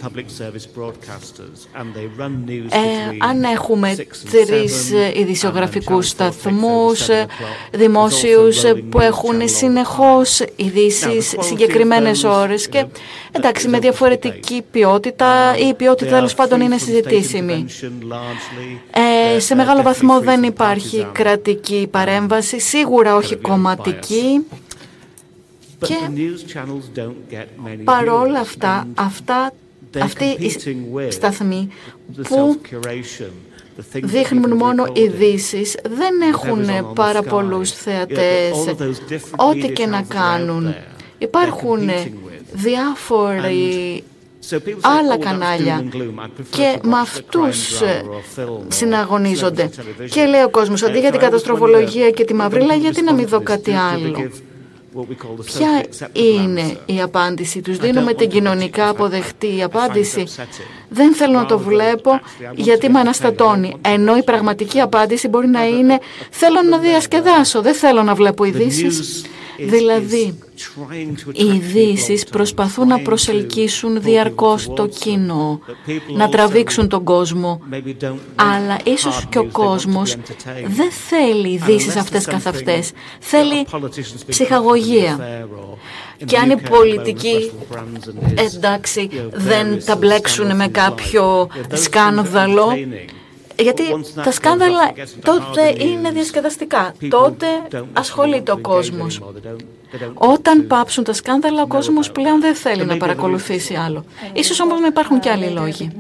ε, αν έχουμε τρεις ειδησιογραφικούς σταθμούς, δημόσιους που έχουν συνεχώς ειδήσεις συγκεκριμένες ώρες και εντάξει με διαφορετική ποιότητα ή η ποιότητα τέλος πάντων είναι συζητήσιμη. Ε, σε μεγάλο βαθμό δεν υπάρχει κρατική παρέμβαση, σίγουρα όχι κομματική. Και παρόλα αυτά, αυτά αυτοί οι σταθμοί που δείχνουν μόνο ειδήσεις, δεν έχουν πάρα πολλούς θεατές, ό,τι και να κάνουν. Υπάρχουν διάφοροι άλλα κανάλια και με αυτούς συναγωνίζονται. Και λέει ο κόσμος, αντί για την καταστροφολογία και τη μαυρίλα, γιατί να μην δω κάτι άλλο. Ποια είναι η απάντηση τους; Δίνουμε την κοινωνικά αποδεχτή απάντηση. Δεν θέλω να το βλέπω γιατί με αναστατώνει. Ενώ η πραγματική απάντηση μπορεί να είναι θέλω να διασκεδάσω, δεν θέλω να βλέπω ειδήσεις. Δηλαδή, οι ειδήσεις προσπαθούν να προσελκύσουν διαρκώς το κοινό, να τραβήξουν τον κόσμο, αλλά ίσως και ο κόσμος δεν θέλει ειδήσεις αυτές καθ' αυτές. Θέλει ψυχαγωγία. Και αν οι πολιτικοί, εντάξει, δεν τα μπλέξουν με κάποιο σκάνδαλο, γιατί τα σκάνδαλα τότε είναι διασκεδαστικά. Τότε ασχολείται ο κόσμος. Όταν πάψουν τα σκάνδαλα, ο κόσμος πλέον δεν θέλει να παρακολουθήσει άλλο. Ίσως όμως να υπάρχουν και άλλοι λόγοι.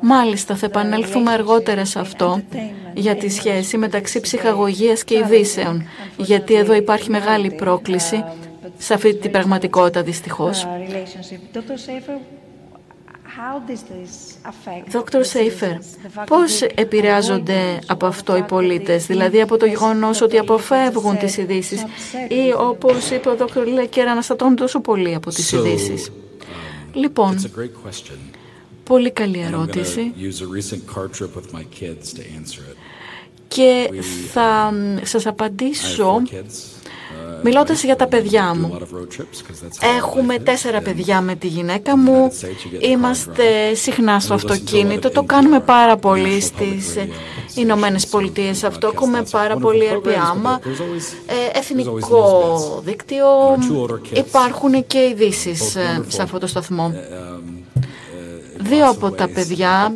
Μάλιστα, θα επανέλθουμε αργότερα σε αυτό για τη σχέση μεταξύ ψυχαγωγίας και ειδήσεων. Γιατί εδώ υπάρχει μεγάλη πρόκληση σε αυτή την πραγματικότητα δυστυχώς. Δόκτωρ Σέιφερ, πώς επηρεάζονται από αυτό οι πολίτες, δηλαδή από το γεγονός ότι αποφεύγουν τις ειδήσεις ή όπως είπε ο Δόκτωρ Λέκερ αναστατώνουν τόσο πολύ από τις ειδήσεις. Um, λοιπόν, πολύ καλή ερώτηση. και θα σας απαντήσω Μιλώντας για τα παιδιά μου, έχουμε τέσσερα παιδιά με τη γυναίκα μου, είμαστε συχνά στο αυτοκίνητο, το κάνουμε πάρα πολύ στις Ηνωμένες Πολιτείες. αυτό, έχουμε πάρα πολύ επιάμα, ε, εθνικό δίκτυο, υπάρχουν και ειδήσεις ε, σε αυτό το σταθμό. Δύο από τα παιδιά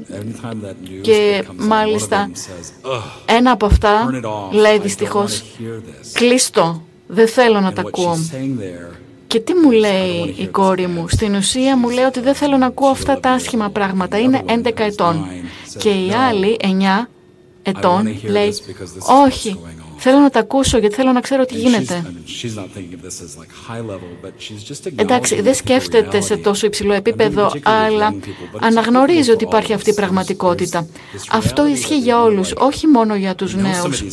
και μάλιστα ένα από αυτά λέει δυστυχώς κλείστο δεν θέλω να τα ακούω. Και τι μου λέει η κόρη μου; Στην ουσία μου λέει ότι δεν θέλω να ακούω αυτά τα άσχημα πράγματα. Είναι 11 ετών. Και η άλλη, 9 ετών, λέει όχι, θέλω να τα ακούσω γιατί θέλω να ξέρω τι γίνεται. Εντάξει, δεν σκέφτεται σε τόσο υψηλό επίπεδο, αλλά αναγνωρίζει ότι υπάρχει αυτή η πραγματικότητα. Αυτό ισχύει για όλους, όχι μόνο για τους νέους.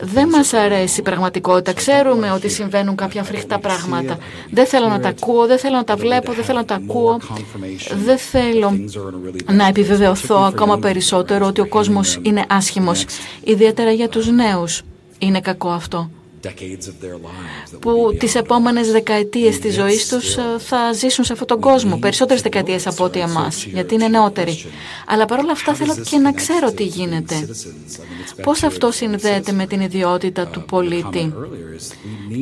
Δεν μας αρέσει η πραγματικότητα. Ξέρουμε ότι συμβαίνουν κάποια φρικτά πράγματα. Δεν θέλω να τα ακούω, δεν θέλω να τα βλέπω, δεν θέλω να τα ακούω. Δεν θέλω να επιβεβαιωθώ ακόμα περισσότερο ότι ο κόσμος είναι άσχημος. Ιδιαίτερα για τους νέους. Είναι κακό αυτό που τις επόμενες δεκαετίες της ζωής τους ε, θα ζήσουν σε αυτόν τον κόσμο, περισσότερες δεκαετίες από ό,τι εμάς, γιατί είναι νεότεροι. Αλλά παρόλα αυτά θέλω και να ξέρω τι γίνεται. Πώς αυτό συνδέεται με την ιδιότητα του πολίτη;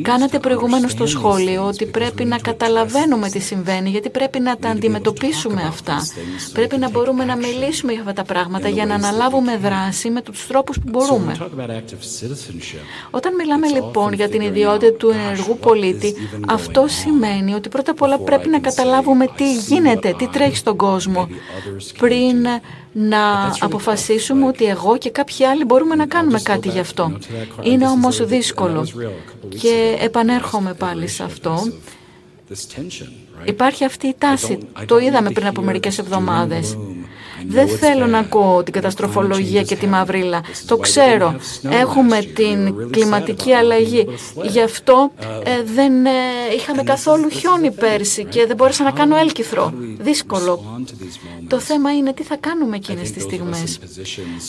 Κάνατε προηγουμένως στο σχόλιο ότι πρέπει να καταλαβαίνουμε τι συμβαίνει, γιατί πρέπει να τα αντιμετωπίσουμε αυτά. Πρέπει να μπορούμε να μιλήσουμε για αυτά τα πράγματα, για να αναλάβουμε δράση με τους τρόπους που μπορούμε. Όταν μιλάμε λοιπόν λοιπόν για την ιδιότητα του ενεργού πολίτη, αυτό σημαίνει ότι πρώτα απ' όλα πρέπει να καταλάβουμε τι γίνεται, τι τρέχει στον κόσμο, πριν να αποφασίσουμε ότι εγώ και κάποιοι άλλοι μπορούμε να κάνουμε κάτι γι' αυτό. Είναι όμως δύσκολο. Και επανέρχομαι πάλι σε αυτό. Υπάρχει αυτή η τάση. Το είδαμε πριν από μερικές εβδομάδες. Δεν θέλω να ακούω την καταστροφολογία και τη μαυρίλα. Το ξέρω. Έχουμε την κλιματική αλλαγή. Γι' αυτό ε, δεν ε, είχαμε καθόλου χιόνι πέρσι και δεν μπόρεσα να κάνω έλκυθρο. Δύσκολο. Το θέμα είναι τι θα κάνουμε εκείνες τις στιγμές.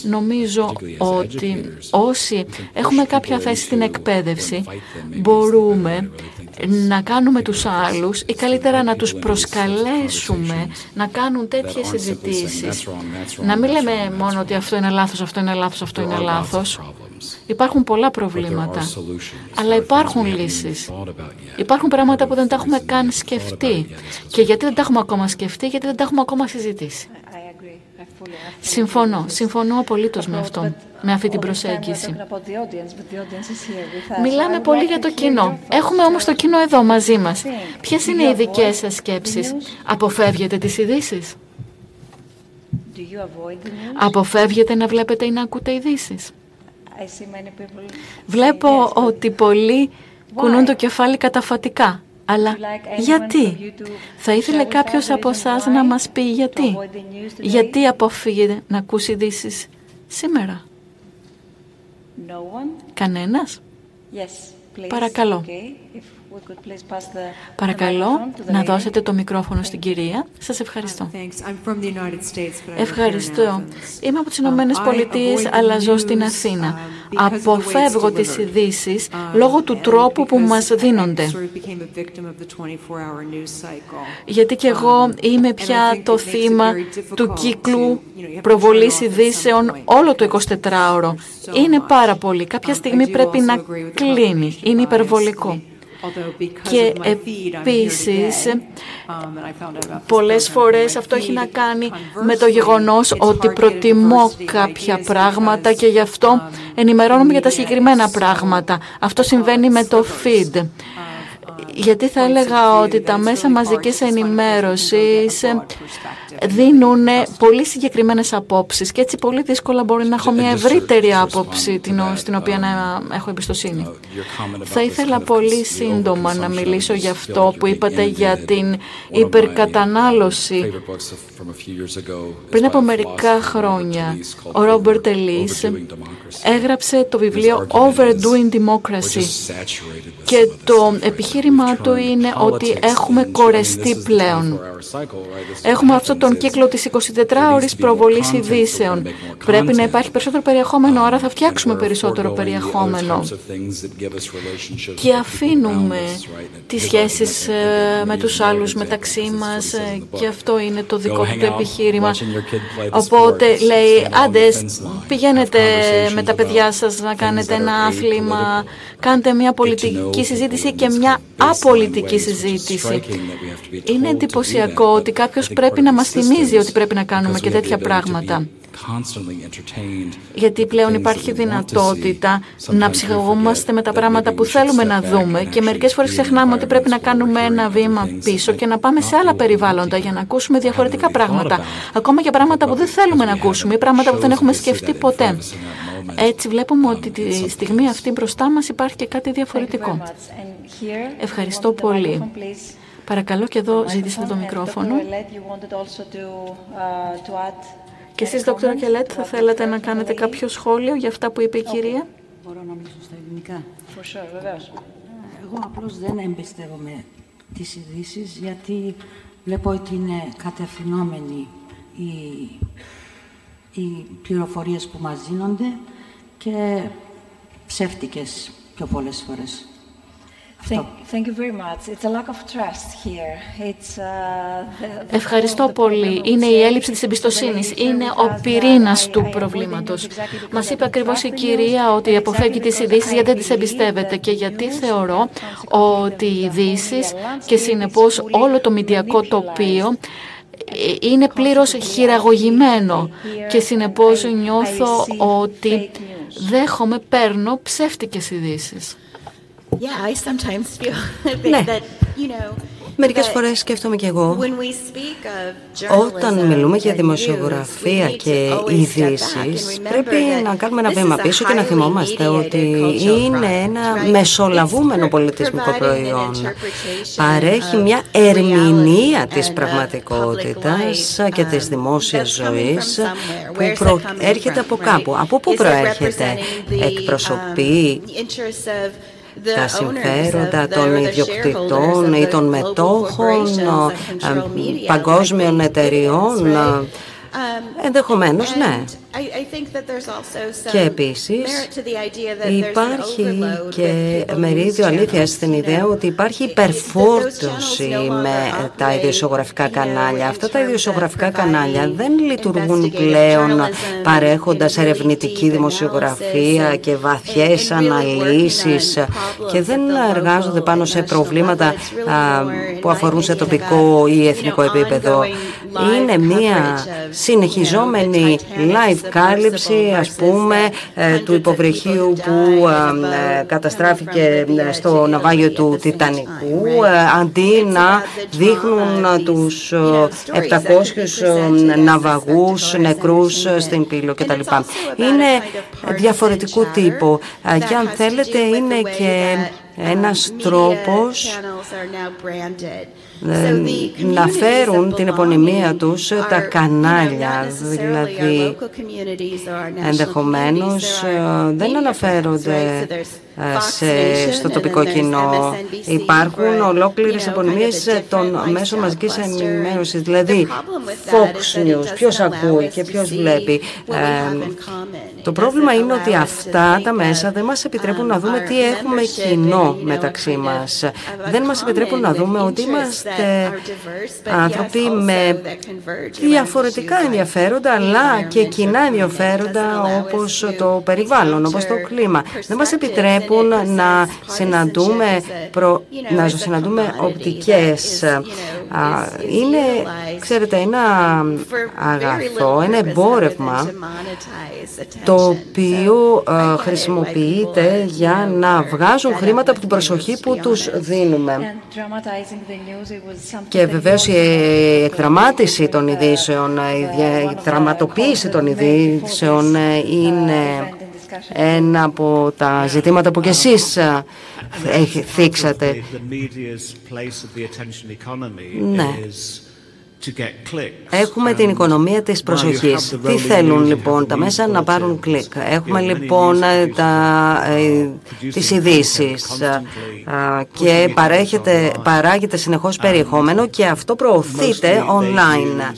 Νομίζω ότι όσοι έχουμε κάποια θέση στην εκπαίδευση μπορούμε να κάνουμε τους άλλους ή καλύτερα να τους προσκαλέσουμε να κάνουν τέτοιες συζητήσεις. Να μην λέμε μόνο ότι αυτό είναι λάθος, αυτό είναι λάθος, αυτό είναι λάθος. Υπάρχουν πολλά προβλήματα, αλλά υπάρχουν λύσεις. Υπάρχουν πράγματα που δεν τα έχουμε καν σκεφτεί. Και γιατί δεν τα έχουμε ακόμα σκεφτεί, γιατί δεν τα έχουμε ακόμα συζητήσει. Συμφωνώ, συμφωνώ απολύτως με αυτό, με αυτή την προσέγγιση. Μιλάμε πολύ για το κοινό. Έχουμε όμως το κοινό εδώ μαζί μας. Ποιες είναι οι δικές σας σκέψεις; Αποφεύγετε τις ειδήσεις; Αποφεύγετε να βλέπετε ή να ακούτε ειδήσεις; Βλέπω ότι πολλοί κουνούν το κεφάλι καταφατικά. Αλλά γιατί; Θα ήθελε κάποιος από εσάς να μας πει γιατί; Γιατί αποφύγει να ακούσει ειδήσεις σήμερα; Κανένας; Παρακαλώ. Παρακαλώ να δώσετε το μικρόφωνο στην κυρία. Σας ευχαριστώ. Ευχαριστώ. Είμαι από τις Ηνωμένες Πολιτείες, αλλά ζω στην Αθήνα. αποφεύγω τις ειδήσεις λόγω του τρόπου που μας δίνονται. Γιατί και εγώ είμαι πια το θύμα του κύκλου προβολής ειδήσεων όλο το 24ωρο. Είναι πάρα πολύ. Κάποια στιγμή πρέπει να κλείνει. Είναι υπερβολικό. Και επίσης, πολλές φορές αυτό έχει να κάνει με το γεγονός ότι προτιμώ κάποια πράγματα και γι' αυτό ενημερώνομαι για τα συγκεκριμένα πράγματα. Αυτό συμβαίνει με το feed. γιατί θα έλεγα ότι τα μέσα μαζικής ενημέρωσης δίνουν πολύ συγκεκριμένες απόψεις και έτσι πολύ δύσκολα μπορεί να έχω μια ευρύτερη άποψη την, στην οποία να έχω εμπιστοσύνη. Θα ήθελα πολύ σύντομα να μιλήσω για αυτό που είπατε για την υπερκατανάλωση. Πριν από μερικά χρόνια, ο Ρόμπερτ Ελίς έγραψε το βιβλίο Overdoing Democracy και το επιχείρημά του είναι ότι έχουμε κορεστεί πλέον. Έχουμε αυτό τον κύκλο της 24ωρης προβολής ειδήσεων. Πρέπει να υπάρχει περισσότερο περιεχόμενο, άρα θα φτιάξουμε περισσότερο περιεχόμενο. Και αφήνουμε τις σχέσεις ε, με τους άλλους μεταξύ μας ε, και αυτό είναι το δικό του επιχείρημα. Οπότε λέει, άντε πηγαίνετε με τα παιδιά σας να κάνετε ένα άθλημα, κάντε μια πολιτική συζήτηση και μια απολυτική συζήτηση. Είναι εντυπωσιακό ότι κάποιος πρέπει να μας θυμίζει ότι πρέπει να κάνουμε και τέτοια πράγματα. Γιατί πλέον υπάρχει δυνατότητα να ψυχαγόμαστε με τα πράγματα που θέλουμε να δούμε και μερικές φορές ξεχνάμε ότι πρέπει να κάνουμε ένα βήμα πίσω και να πάμε σε άλλα περιβάλλοντα για να ακούσουμε διαφορετικά πράγματα. Ακόμα και πράγματα που δεν θέλουμε να ακούσουμε ή πράγματα που δεν έχουμε σκεφτεί ποτέ. Έτσι βλέπουμε ότι τη στιγμή αυτή μπροστά μας υπάρχει και κάτι διαφορετικό. Ευχαριστώ πολύ. Παρακαλώ και εδώ ζητήσατε το μικρόφωνο. Και εσείς, Δόκτωρα Κελέτ, θα θέλατε να κάνετε κάποιο σχόλιο για αυτά που είπε η κυρία; Μπορώ να μιλήσω στα ελληνικά. Εγώ απλώς δεν εμπιστεύομαι τις ειδήσεις γιατί βλέπω ότι είναι κατευθυνόμενοι οι, οι πληροφορίες που μας δίνονται και ψεύτικες πιο πολλές φορές. Ευχαριστώ πολύ. Είναι η έλλειψη της εμπιστοσύνης. Είναι ο πυρήνας του προβλήματος. Μας είπε ακριβώς η κυρία ότι αποφεύγει τις ειδήσει γιατί δεν τις εμπιστεύεται και γιατί θεωρώ ότι οι ειδήσεις και συνεπώς όλο το μηντιακό τοπίο είναι πλήρως χειραγωγημένο και συνεπώς νιώθω ότι δέχομαι, παίρνω ψεύτικες ειδήσεις. Ναι. Μερικές φορές σκέφτομαι και εγώ, όταν μιλούμε για δημοσιογραφία και ειδήσεις, πρέπει να κάνουμε ένα βήμα πίσω και να θυμόμαστε ότι είναι ένα μεσολαβούμενο πολιτισμικό προϊόν. Παρέχει μια ερμηνεία της πραγματικότητας και της δημόσιας ζωής που έρχεται από κάπου. Από πού προέρχεται, εκπροσωπεί τα συμφέροντα των ιδιοκτητών ή των μετόχων παγκόσμιων εταιριών. Ενδεχομένως, ναι. Και επίσης υπάρχει και μερίδιο αλήθειας στην ιδέα ότι υπάρχει υπερφόρτωση με τα ιδιοσιογραφικά κανάλια. Αυτά τα ιδιοσιογραφικά κανάλια δεν λειτουργούν πλέον παρέχοντας ερευνητική δημοσιογραφία και βαθιές αναλύσεις και δεν εργάζονται πάνω σε προβλήματα που αφορούν σε τοπικό ή εθνικό επίπεδο. Είναι μια συνεχιζόμενη live κάλυψη ας πούμε ε, του υποβρυχίου που ε, καταστράφηκε στο ναυάγιο του Τιτανικού ε, αντί να δείχνουν τους 700 ναυαγούς νεκρούς στην πύλο κτλ. Είναι διαφορετικού τύπου. Και αν θέλετε είναι και ένας τρόπος ε, να φέρουν την επωνυμία τους τα κανάλια, δηλαδή ενδεχομένως ε, δεν αναφέρονται σε, στο τοπικό κοινό. Υπάρχουν ολόκληρες επωνυμίε των μέσων μαζικής ενημέρωσης. Δηλαδή, Fox News, ποιος ακούει και ποιος βλέπει. Ε, το πρόβλημα είναι ότι αυτά τα μέσα δεν μας επιτρέπουν να δούμε τι έχουμε κοινό μεταξύ μας. Δεν μας επιτρέπουν να δούμε ότι είμαστε άνθρωποι με διαφορετικά ενδιαφέροντα αλλά και κοινά ενδιαφέροντα όπως το περιβάλλον, όπως το κλίμα. Δεν μας επιτρέπουν να συναντούμε, προ, να συναντούμε οπτικές. Είναι, ξέρετε, ένα αγαθό, ένα εμπόρευμα το οποίο χρησιμοποιείται για να βγάζουν χρήματα από την προσοχή που τους δίνουμε. Και βεβαίως η εκδραμάτιση των ειδήσεων, η δραματοποίηση των ειδήσεων είναι ένα από τα ζητήματα που και εσείς θίξατε. Ναι. Έχουμε την οικονομία της προσοχής. Τι θέλουν λοιπόν τα μέσα να πάρουν κλικ; Έχουμε λοιπόν τα, ε, τις ειδήσεις και παρέχεται, παράγεται συνεχώς περιεχόμενο και αυτό προωθείται online.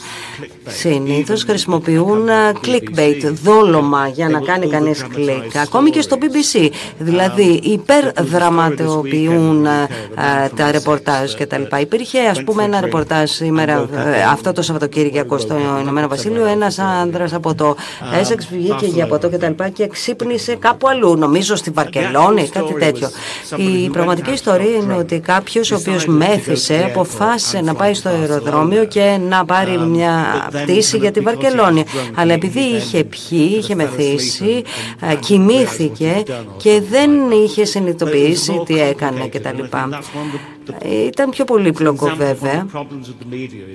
Συνήθως χρησιμοποιούν clickbait, δόλωμα για να κάνει κανείς κλικ. Ακόμη και στο BBC. Δηλαδή υπερδραματοποιούν τα ρεπορτάζ κτλ. Υπήρχε ας πούμε ένα ρεπορτάζ σήμερα αυτό το Σαββατοκύριακο στο Ηνωμένο Βασίλειο ένας άνδρας από το Έσεξ βγήκε για ποτό και τα λοιπά και ξύπνησε κάπου αλλού, νομίζω στη Βαρκελόνη, κάτι τέτοιο. Η πραγματική ιστορία είναι ότι κάποιος ο οποίος μέθησε αποφάσισε να πάει στο αεροδρόμιο και να πάρει μια πτήση για τη Βαρκελόνη. Αλλά επειδή είχε πιει, είχε μεθύσει, κοιμήθηκε και δεν είχε συνειδητοποιήσει τι έκανε κτλ. Ήταν πιο πολύπλοκο βέβαια.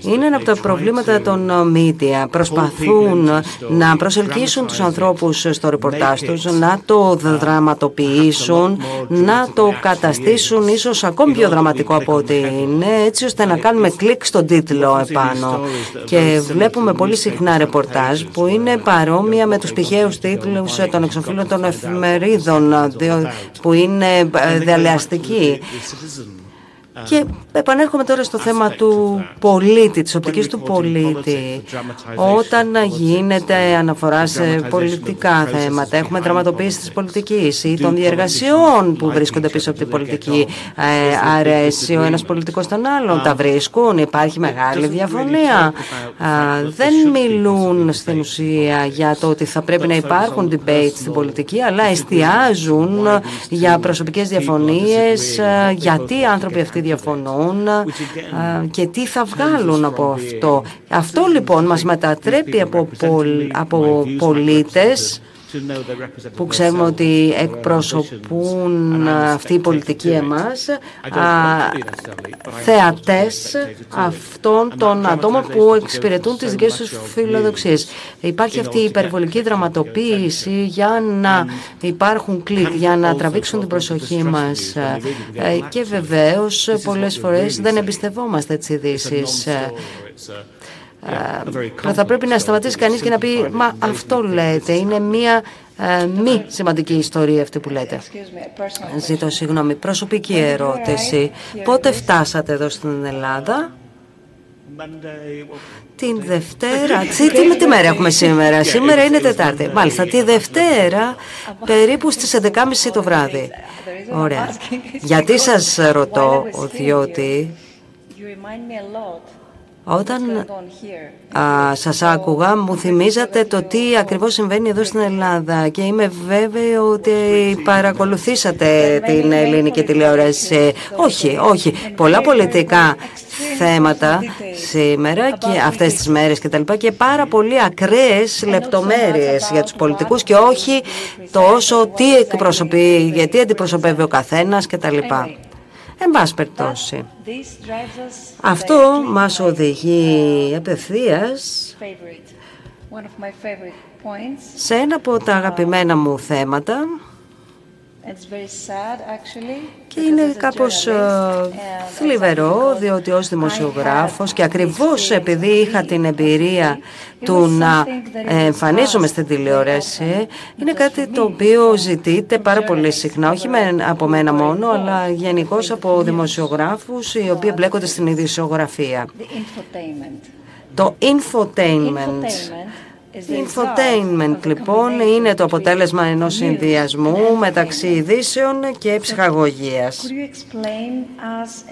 Είναι ένα από τα προβλήματα των media. Προσπαθούν να προσελκύσουν τους ανθρώπους στο ρεπορτάζ τους, να το δραματοποιήσουν, να το καταστήσουν ίσως ακόμη πιο δραματικό από ό,τι είναι, έτσι ώστε να κάνουμε κλικ στον τίτλο επάνω. Και βλέπουμε πολύ συχνά ρεπορτάζ που είναι παρόμοια με τους πηχαίους τίτλους των εξοφύλων των εφημερίδων, που είναι διαλεαστικοί. Και επανέρχομαι τώρα στο θέμα του πολίτη, της οπτικής του πολίτη. Όταν γίνεται αναφορά σε πολιτικά θέματα, έχουμε δραματοποίηση της πολιτικής ή των διεργασιών που βρίσκονται πίσω από την πολιτική. Ε, αρέσει ο ένας πολιτικός τον άλλον, τα βρίσκουν, υπάρχει μεγάλη διαφωνία. δεν μιλούν στην ουσία για το ότι θα πρέπει να υπάρχουν debates στην πολιτική, αλλά εστιάζουν για προσωπικές διαφωνίες, γιατί οι άνθρωποι αυτοί διαφωνούν και τι θα βγάλουν από αυτό. Αυτό λοιπόν μας μετατρέπει από, από πολίτες που ξέρουμε ότι εκπροσωπούν αυτή η πολιτική εμάς θεατές αυτών των ατόμων που εξυπηρετούν τις δικές τους φιλοδοξίες. Υπάρχει αυτή η υπερβολική δραματοποίηση για να υπάρχουν κλικ, για να τραβήξουν την προσοχή μας. ε, και βεβαίως πολλές φορές δεν εμπιστευόμαστε τις ειδήσεις. ε, θα πρέπει να σταματήσει κανείς και να πει «Μα αυτό λέτε, είναι μία ε, μη σημαντική ιστορία αυτή που λέτε». Ζήτω συγγνώμη. Προσωπική ερώτηση. Πότε φτάσατε εδώ στην Ελλάδα; Την Δευτέρα. Τι, τι, τι μέρα έχουμε σήμερα; Σήμερα είναι Τετάρτη. Μάλιστα, τη Δευτέρα περίπου στις 11.30 το βράδυ. Ωραία. Γιατί σας ρωτώ, διότι όταν α, σας άκουγα μου θυμίζατε το τι ακριβώς συμβαίνει εδώ στην Ελλάδα και είμαι βέβαιη ότι παρακολουθήσατε την ελληνική τηλεόραση. Όχι, όχι. Πολλά πολιτικά θέματα σήμερα και αυτές τις μέρες και τα λοιπά και πάρα πολύ ακραίες λεπτομέρειες για τους πολιτικούς και όχι τόσο τι εκπροσωπεί, γιατί αντιπροσωπεύει ο καθένας και τα λοιπά. Εν πάση περιπτώσει, αυτό μας οδηγεί απευθείας σε ένα από τα αγαπημένα μου θέματα Και είναι κάπως ε, θλιβερό, διότι ως δημοσιογράφος και ακριβώς επειδή είχα την εμπειρία του να εμφανίζομαι στην τηλεόραση, είναι κάτι το οποίο ζητείται πάρα πολύ συχνά, όχι από μένα μόνο, αλλά γενικώς από δημοσιογράφους οι οποίοι μπλέκονται στην ειδησιογραφία. Το infotainment Infotainment λοιπόν είναι το αποτέλεσμα ενός συνδυασμού μεταξύ ειδήσεων και ψυχαγωγίας.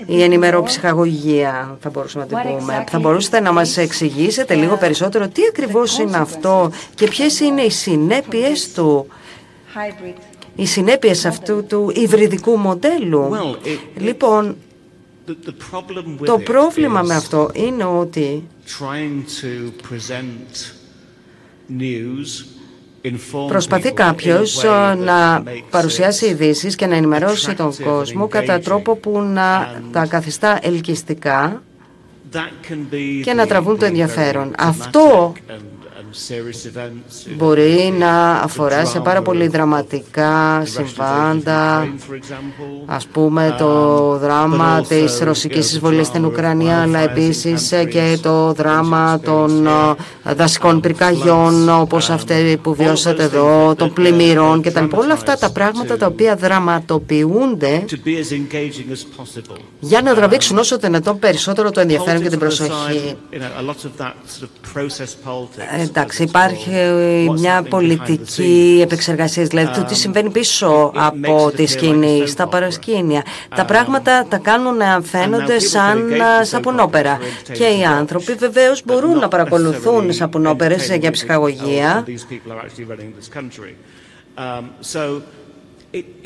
Η ενημεροψυχαγωγία θα μπορούσαμε να την πούμε. Θα μπορούσατε να μας εξηγήσετε λίγο περισσότερο τι ακριβώς είναι αυτό και ποιες είναι οι συνέπειες του οι συνέπειες αυτού του υβριδικού μοντέλου. Λοιπόν, το πρόβλημα με αυτό είναι ότι Προσπαθεί κάποιος ε, να παρουσιάσει ειδήσεις και να ενημερώσει τον κόσμο κατά τρόπο που να τα καθιστά ελκυστικά και να τραβούν το ενδιαφέρον. Αυτό Μπορεί να αφορά σε πάρα πολύ δραματικά συμβάντα, ας πούμε το δράμα της ρωσικής εισβολής στην Ουκρανία, αλλά επίσης και το δράμα των ε, δασικών πυρκαγιών, όπως αυτοί που βιώσατε εδώ, των πλημμυρών κτλ. Όλα αυτά τα πράγματα τα οποία δραματοποιούνται για να τραβήξουν όσο δυνατόν περισσότερο το ενδιαφέρον και την προσοχή. Εντάξει, υπάρχει μια πολιτική επεξεργασία, δηλαδή το τι συμβαίνει πίσω από τη σκηνή, στα παρασκήνια. Τα πράγματα τα κάνουν να φαίνονται σαν σαπουνόπερα. Και οι άνθρωποι βεβαίως μπορούν να παρακολουθούν σαπουνόπερες για ψυχαγωγία.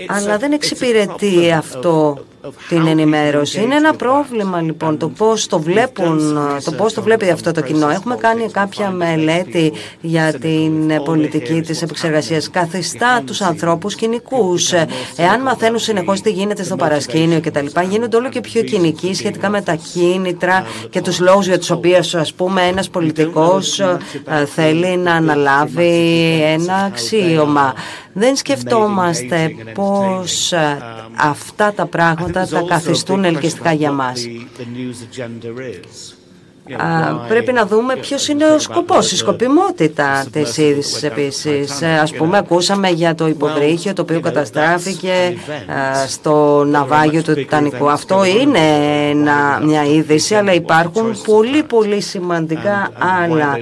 Αλλά δεν εξυπηρετεί αυτό την ενημέρωση. Είναι ένα πρόβλημα λοιπόν το πώς το βλέπουν, το πώς το βλέπει αυτό το κοινό. Έχουμε κάνει κάποια μελέτη για την πολιτική της επεξεργασίας. Καθιστά τους ανθρώπους κοινικούς. Εάν μαθαίνουν συνεχώς τι γίνεται στο παρασκήνιο και τα λοιπά, γίνονται όλο και πιο κοινικοί σχετικά με τα κίνητρα και τους λόγους για τους οποίους ας πούμε ένας πολιτικός ε, θέλει να αναλάβει ένα αξίωμα. Δεν σκεφτόμαστε πώς ε, αυτά τα πράγματα τα καθιστούν ελκυστικά για μας πρέπει να δούμε ποιος είναι ο σκοπός, η σκοπιμότητα της είδησης επίσης. Ε, ας πούμε, ακούσαμε για το υποβρύχιο το οποίο καταστράφηκε στο ναυάγιο του Τιτανικού. Αυτό είναι μια είδηση, αλλά υπάρχουν πολύ πολύ σημαντικά άλλα.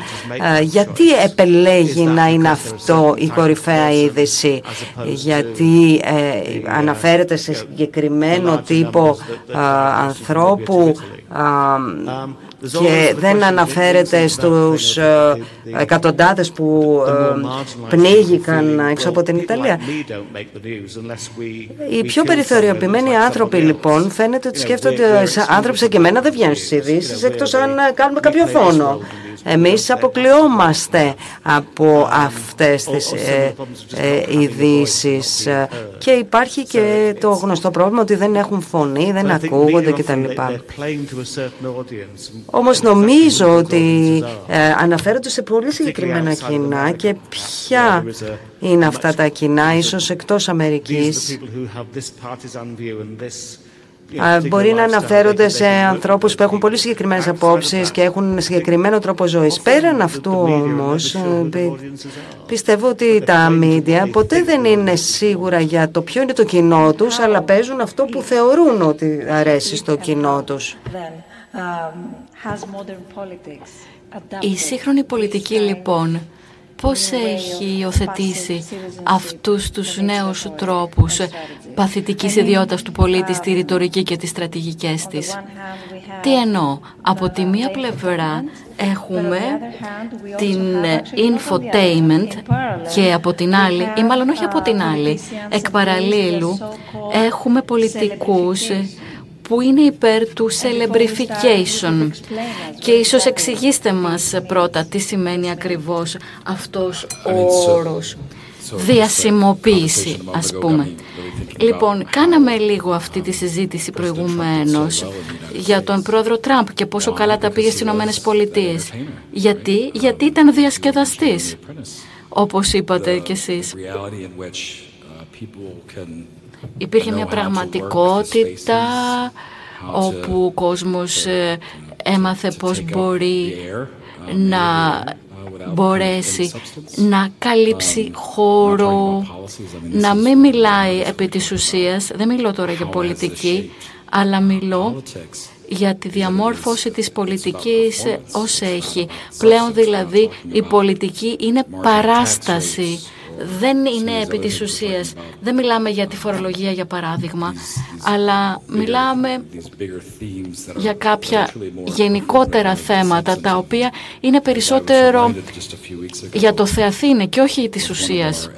Γιατί επελέγει να είναι αυτό η κορυφαία είδηση, γιατί ε, αναφέρεται σε συγκεκριμένο τύπο ανθρώπου και δεν αναφέρεται στους ε, εκατοντάδες που ε, πνίγηκαν έξω από την Ιταλία. Οι πιο περιθωριοποιημένοι άνθρωποι λοιπόν φαίνεται ότι σκέφτονται άνθρωποι σαν και εμένα δεν βγαίνουν στις ειδήσεις εκτός αν κάνουμε κάποιο φόνο. Εμείς αποκλειόμαστε από αυτές τις ε, ε, ειδήσεις και υπάρχει και το γνωστό πρόβλημα ότι δεν έχουν φωνή, δεν ακούγονται κτλ. Όμως νομίζω ότι ε, αναφέρονται σε πολύ συγκεκριμένα κοινά και ποια είναι αυτά τα κοινά, ίσως εκτός Αμερικής. Μπορεί να αναφέρονται σε ανθρώπους που έχουν πολύ συγκεκριμένες απόψεις και έχουν συγκεκριμένο τρόπο ζωής. Πέραν αυτού όμως, ε, πιστεύω ότι τα μίντια ποτέ δεν είναι σίγουρα για το ποιο είναι το κοινό τους, αλλά παίζουν αυτό που θεωρούν ότι αρέσει στο κοινό τους. Η σύγχρονη πολιτική λοιπόν πώς έχει υιοθετήσει αυτούς τους νέους τρόπους παθητικής ιδιότητας του πολίτη στη ρητορική και τις στρατηγικές της. Τι εννοώ; Από τη μία πλευρά έχουμε την infotainment και από την άλλη, ή μάλλον όχι από την άλλη, εκ παραλλήλου έχουμε πολιτικούς που είναι υπέρ του celebrification. Και ίσως εξηγήστε μας πρώτα τι σημαίνει ακριβώς αυτός ο όρος. Διασημοποίηση, ας πούμε. Λοιπόν, κάναμε λίγο αυτή τη συζήτηση προηγουμένως για τον πρόεδρο Τραμπ και πόσο καλά τα πήγε στις Ηνωμένες Πολιτείες. Γιατί, γιατί ήταν διασκεδαστής, όπως είπατε κι εσείς. Υπήρχε μια πραγματικότητα όπου ο κόσμος ε, έμαθε πώς μπορεί να μπορέσει να καλύψει χώρο, να μην μιλάει επί της ουσίας, δεν μιλώ τώρα για πολιτική, αλλά μιλώ για τη διαμόρφωση της πολιτικής ως έχει. Πλέον δηλαδή η πολιτική είναι παράσταση δεν είναι επί της ουσίας. Δεν μιλάμε για τη φορολογία για παράδειγμα, αλλά μιλάμε για κάποια γενικότερα θέματα τα οποία είναι περισσότερο για το Θεαθήνε και όχι της ουσίας.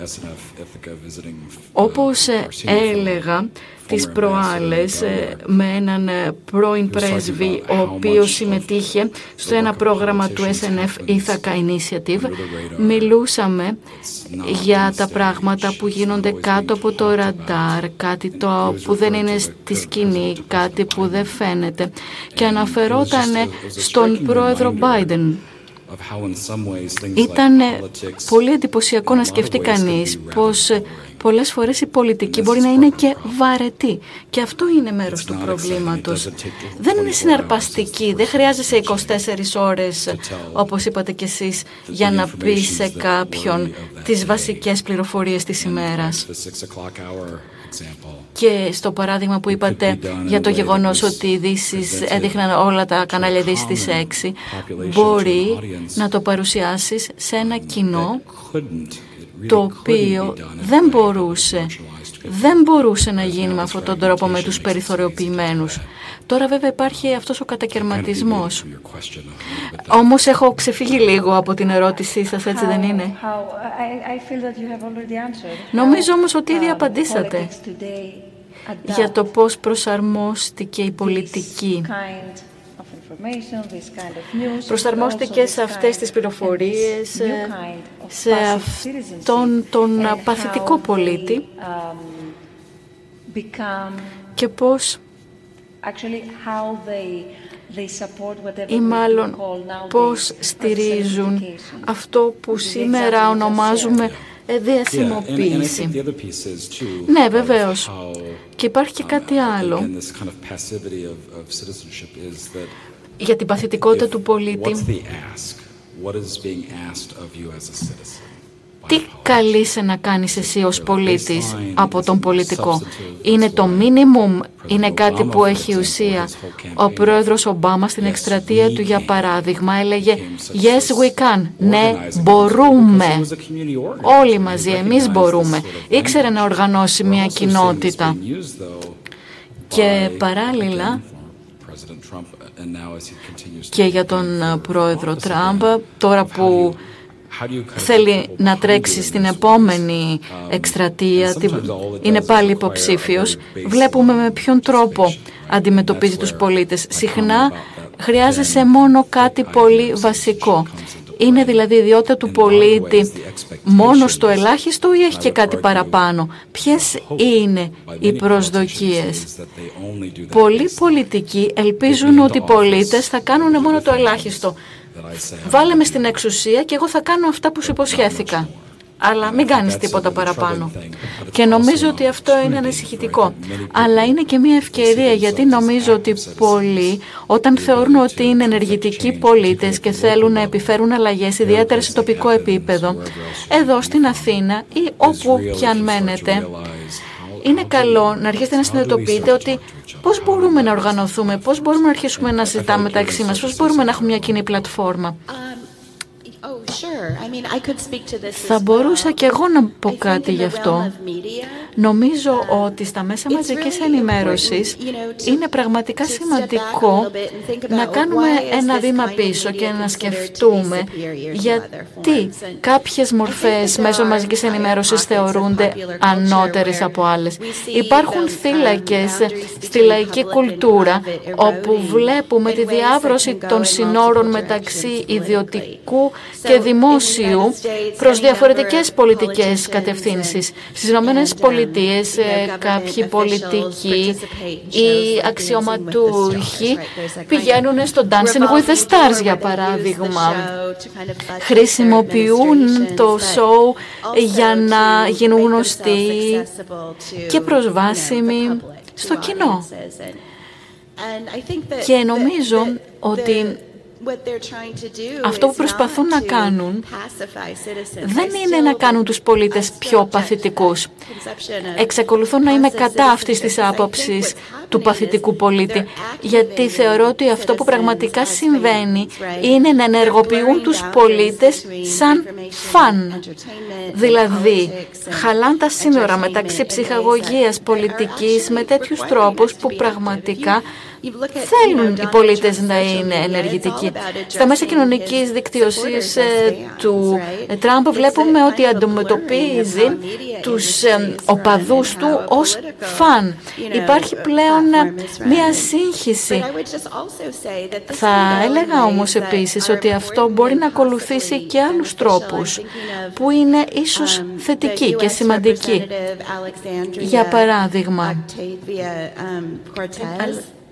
Όπως έλεγα, τις προάλλες ε, με έναν ε, πρώην πρέσβη ο οποίος συμμετείχε στο ένα πρόγραμμα του SNF Ithaca Initiative. Μιλούσαμε για τα πράγματα που γίνονται κάτω από το ραντάρ, κάτι το που δεν είναι στη σκηνή, κάτι που δεν φαίνεται. Και αναφερόταν στον πρόεδρο Biden. Ήταν πολύ εντυπωσιακό να σκεφτεί κανείς πως πολλές φορές η πολιτική μπορεί να είναι και βαρετή. Και αυτό είναι μέρος του προβλήματος. Δεν είναι συναρπαστική, δεν χρειάζεσαι 24 ώρες, όπως είπατε κι εσείς, για να πεις σε κάποιον τις βασικές πληροφορίες της ημέρας. Και στο παράδειγμα που είπατε για το γεγονός ότι οι ειδήσει έδειχναν όλα τα κανάλια ειδήσει στις 6, μπορεί να το παρουσιάσεις σε ένα κοινό το οποίο δεν μπορούσε, δεν μπορούσε να γίνει με αυτόν τον τρόπο με τους περιθωριοποιημένους. Τώρα βέβαια υπάρχει αυτός ο κατακαιρματισμός. Όμως έχω ξεφύγει λίγο από την ερώτησή σας, έτσι δεν είναι; Νομίζω όμως ότι ήδη απαντήσατε για το πώς προσαρμόστηκε η πολιτική Προσαρμόστηκε σε αυτές τις πληροφορίες, σε αυτόν τον παθητικό πολίτη um, και πώς ή μάλλον πώς στηρίζουν αυτό που σήμερα ονομάζουμε διασημοποίηση. Ναι, βεβαίως. Και υπάρχει και κάτι άλλο για την παθητικότητα του πολίτη. Τι καλείσαι να κάνεις εσύ ως πολίτης από τον πολιτικό; Είναι το minimum, είναι κάτι που έχει ουσία. Ο πρόεδρος Ομπάμα στην εκστρατεία του, για παράδειγμα, έλεγε «Yes, we can». Ναι, μπορούμε. Όλοι μαζί, εμείς μπορούμε. Ήξερε να οργανώσει μια κοινότητα. Και παράλληλα, και για τον πρόεδρο Τραμπ, τώρα που θέλει να τρέξει στην επόμενη εκστρατεία, είναι πάλι υποψήφιος, βλέπουμε με ποιον τρόπο αντιμετωπίζει τους πολίτες. Συχνά χρειάζεσαι μόνο κάτι πολύ βασικό. Είναι δηλαδή η ιδιότητα του πολίτη μόνο στο ελάχιστο ή έχει και κάτι παραπάνω; Ποιες είναι οι προσδοκίες; Πολλοί πολιτικοί ελπίζουν ότι οι πολίτες θα κάνουν μόνο το ελάχιστο. Βάλε μες στην εξουσία και εγώ θα κάνω αυτά που σου υποσχέθηκα. Αλλά μην κάνεις τίποτα παραπάνω. Και νομίζω ότι αυτό είναι ανησυχητικό. Αλλά είναι και μια ευκαιρία γιατί νομίζω ότι πολλοί όταν θεωρούν ότι είναι ενεργητικοί πολίτες και θέλουν να επιφέρουν αλλαγές ιδιαίτερα σε τοπικό επίπεδο εδώ στην Αθήνα ή όπου και αν μένετε είναι καλό να αρχίσετε να συνειδητοποιείτε ότι πώς μπορούμε να οργανωθούμε, πώς μπορούμε να αρχίσουμε να συζητάμε μεταξύ μας, πώς μπορούμε να έχουμε μια κοινή πλατφόρμα. Θα μπορούσα και εγώ να πω κάτι γι' αυτό. Νομίζω uh, ότι στα μέσα μαζικής ενημέρωσης είναι πραγματικά σημαντικό να κάνουμε ένα βήμα πίσω και να σκεφτούμε γιατί κάποιες μορφές μέσω μαζικής ενημέρωσης θεωρούνται ανώτερες από άλλες. Υπάρχουν θύλακες στη λαϊκή κουλτούρα όπου βλέπουμε τη διάβρωση των συνόρων μεταξύ ιδιωτικού και δημόσιου δημοσίου προς διαφορετικές πολιτικές κατευθύνσεις. Στις Ηνωμένες Πολιτείες κάποιοι πολιτικοί ή αξιωματούχοι πηγαίνουν στο Dancing with the Stars για παράδειγμα. Χρησιμοποιούν το show για να γίνουν γνωστοί και προσβάσιμοι στο κοινό. Και νομίζω ότι αυτό που προσπαθούν να κάνουν δεν είναι να κάνουν τους πολίτες πιο παθητικούς. Εξακολουθώ να είμαι κατά αυτής της άποψης του παθητικού πολίτη, γιατί θεωρώ ότι αυτό που πραγματικά συμβαίνει είναι να ενεργοποιούν τους πολίτες σαν φαν. Δηλαδή, χαλάν τα σύνορα μεταξύ ψυχαγωγίας πολιτικής με τέτοιους τρόπους που πραγματικά θέλουν οι πολίτες να είναι ενεργητικοί. Στα μέσα κοινωνικής δικτύωσης ε, του Τραμπ βλέπουμε ότι αντιμετωπίζει τους ε, οπαδούς του ως φαν. Υπάρχει πλέον ε, μία σύγχυση. Θα έλεγα όμως επίσης ότι αυτό μπορεί να ακολουθήσει και άλλους τρόπους που είναι ίσως um, θετικοί και σημαντικοί. Για παράδειγμα,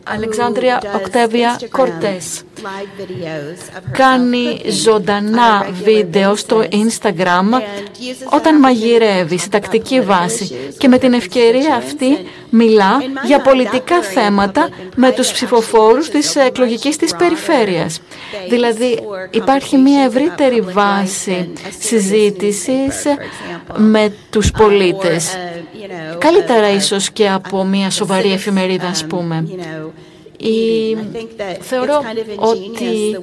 Αλεξάνδρεια Οκτέβια Κορτές. κάνει ζωντανά βίντεο στο Instagram όταν μαγειρεύει σε τακτική βάση. και με την ευκαιρία αυτή μιλά για πολιτικά θέματα με τους ψηφοφόρους της εκλογικής της περιφέρειας. Δηλαδή υπάρχει μια ευρύτερη βάση συζήτησης με τους πολίτες. Καλύτερα ίσως και από μια σοβαρή εφημερίδα ας πούμε. Η... Θεωρώ ότι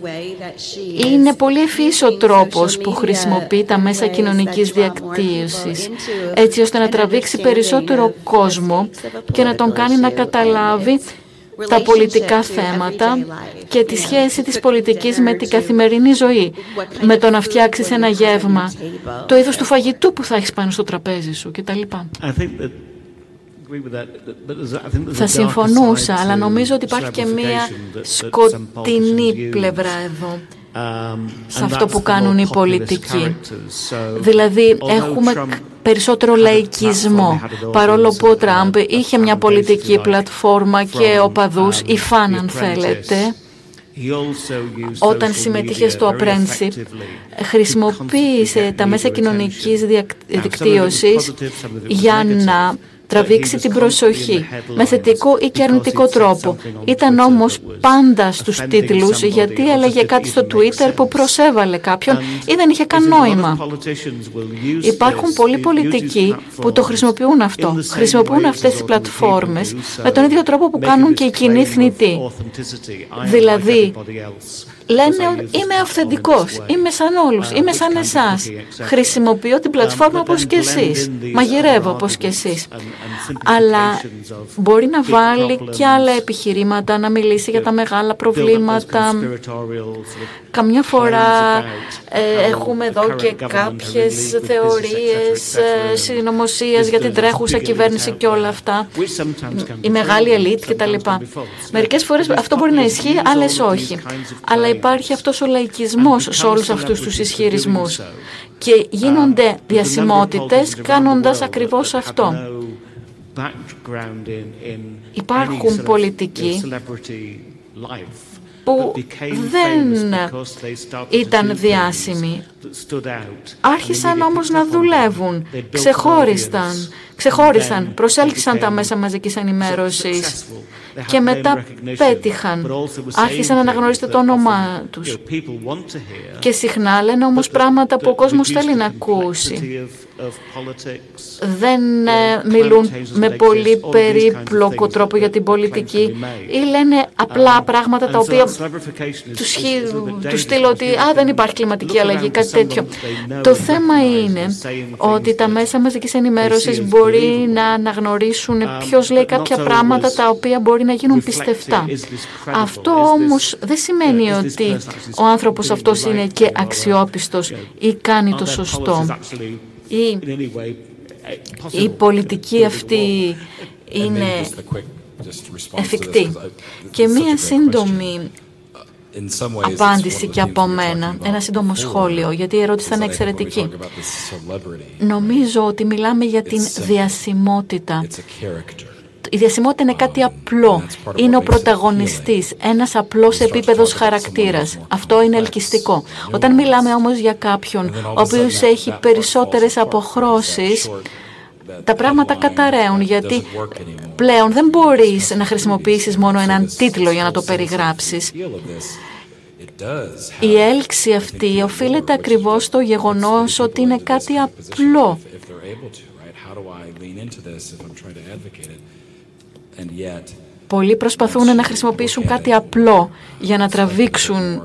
είναι πολύ ευφύς ο τρόπος που χρησιμοποιεί τα μέσα κοινωνικής διακτύωσης έτσι ώστε να τραβήξει περισσότερο κόσμο και να τον κάνει να καταλάβει τα πολιτικά θέματα και τη σχέση της πολιτικής με την καθημερινή ζωή, με το να φτιάξεις ένα γεύμα, το είδος του φαγητού που θα έχεις πάνω στο τραπέζι σου κτλ. Θα συμφωνούσα, αλλά νομίζω ότι υπάρχει και μία σκοτεινή πλευρά εδώ um, σε αυτό που κάνουν οι πολιτικοί. Δηλαδή έχουμε περισσότερο λαϊκισμό, παρόλο που ο Τραμπ είχε μια πολιτική πλατφόρμα και οπαδούς, ή φαν αν θέλετε, όταν συμμετείχε στο Apprenticeship, χρησιμοποίησε τα μέσα κοινωνικής δικτύωσης για να τραβήξει την προσοχή με θετικό ή και αρνητικό τρόπο. Ήταν όμως πάντα στους τίτλους γιατί έλεγε κάτι στο Twitter που προσέβαλε κάποιον ή δεν είχε καν νόημα. Υπάρχουν πολλοί πολιτικοί που το χρησιμοποιούν αυτό. Χρησιμοποιούν αυτές τις πλατφόρμες με τον ίδιο τρόπο που κάνουν και οι κοινοί θνητοί. Δηλαδή, λένε ότι είμαι αυθεντικός, είμαι σαν όλους, είμαι σαν εσάς. Χρησιμοποιώ την πλατφόρμα όπως και εσείς, μαγειρεύω όπως και εσείς. Αλλά μπορεί να βάλει και άλλα επιχειρήματα, να μιλήσει για τα μεγάλα προβλήματα. Καμιά φορά ε, έχουμε εδώ και κάποιες θεωρίες ε, συνωμοσίας για την τρέχουσα κυβέρνηση και όλα αυτά. Η μεγάλη ελίτ κτλ. Μερικές φορές αυτό μπορεί να ισχύει, άλλες όχι. Αλλά υπάρχει αυτός ο λαϊκισμός σε όλους αυτούς τους ισχυρισμούς και γίνονται διασημότητες κάνοντας ακριβώς αυτό. Υπάρχουν πολιτικοί που δεν ήταν διάσημοι. Άρχισαν όμως να δουλεύουν, ξεχώρισαν, ξεχώρισαν, προσέλκυσαν τα μέσα μαζικής ενημέρωσης. και μετά πέτυχαν. Άρχισαν να αναγνωρίσετε το όνομά τους. Και συχνά λένε όμως πράγματα που ο κόσμος θέλει να ακούσει. δεν ε, μιλούν με πολύ περίπλοκο τρόπο για την πολιτική ή λένε απλά πράγματα τα οποία τους στείλω ότι α, δεν υπάρχει κλιματική αλλαγή, κάτι τέτοιο. Το θέμα είναι ότι τα μέσα μαζικής ενημέρωσης μπορεί να αναγνωρίσουν ποιος λέει κάποια πράγματα τα οποία μπορεί να γίνουν πιστευτά. Αυτό όμως δεν σημαίνει ότι ο άνθρωπος αυτός είναι και αξιόπιστος ή κάνει το σωστό η, η πολιτική αυτή είναι εφικτή. Και μία σύντομη απάντηση και από μένα. Ένα σύντομο σχόλιο, γιατί η ερώτηση ήταν εξαιρετική. Νομίζω ότι μιλάμε για την διασημότητα. Η διασημότητα είναι κάτι απλό. Είναι ο πρωταγωνιστής, ένας απλός επίπεδος χαρακτήρας. Αυτό είναι ελκυστικό. Όταν μιλάμε όμως για κάποιον ο οποίος έχει περισσότερες αποχρώσεις, τα πράγματα καταραίουν γιατί πλέον δεν μπορείς να χρησιμοποιήσεις μόνο έναν τίτλο για να το περιγράψεις. Η έλξη αυτή οφείλεται ακριβώς στο γεγονός ότι είναι κάτι απλό. Πολλοί προσπαθούν να χρησιμοποιήσουν κάτι απλό για να τραβήξουν.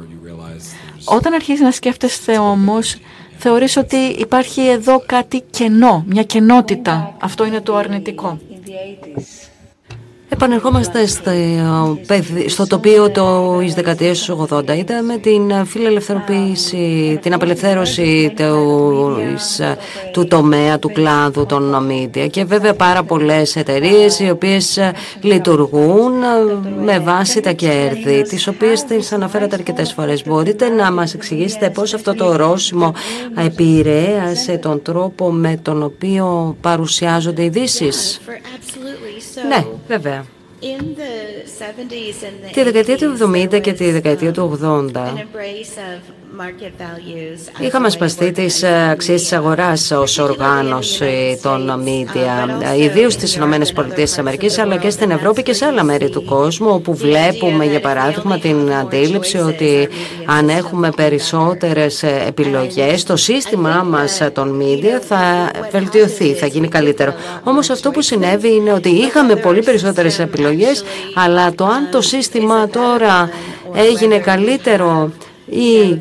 Όταν αρχίζεις να σκέφτεστε όμως, θεωρείς ότι υπάρχει εδώ κάτι κενό, μια κενότητα. Αυτό είναι το αρνητικό. Επανερχόμαστε στο τοπίο το δεκαετίες του 80. Είδαμε την φιλελευθεροποίηση, την απελευθέρωση του, του τομέα, του κλάδου των media και βέβαια πάρα πολλές εταιρείες οι οποίες λειτουργούν με βάση τα κέρδη, τις οποίες τις αναφέρατε αρκετές φορές. Μπορείτε να μας εξηγήσετε πώς αυτό το ορόσημο επηρέασε τον τρόπο με τον οποίο παρουσιάζονται ειδήσεις; Ναι, βέβαια. Τη δεκαετία του 70 και τη δεκαετία του 80 Είχαμε σπαστεί τις ε, αξίες της αγοράς ως οργάνωση των media, ιδίως στις ΗΠΑ αλλά και στην Ευρώπη και σε άλλα μέρη του κόσμου, όπου βλέπουμε για παράδειγμα την αντίληψη ότι αν έχουμε περισσότερες επιλογές, το σύστημά μας των media θα βελτιωθεί, θα γίνει καλύτερο. Όμως αυτό που συνέβη είναι ότι είχαμε πολύ περισσότερες επιλογές, αλλά το αν το σύστημα τώρα έγινε καλύτερο ή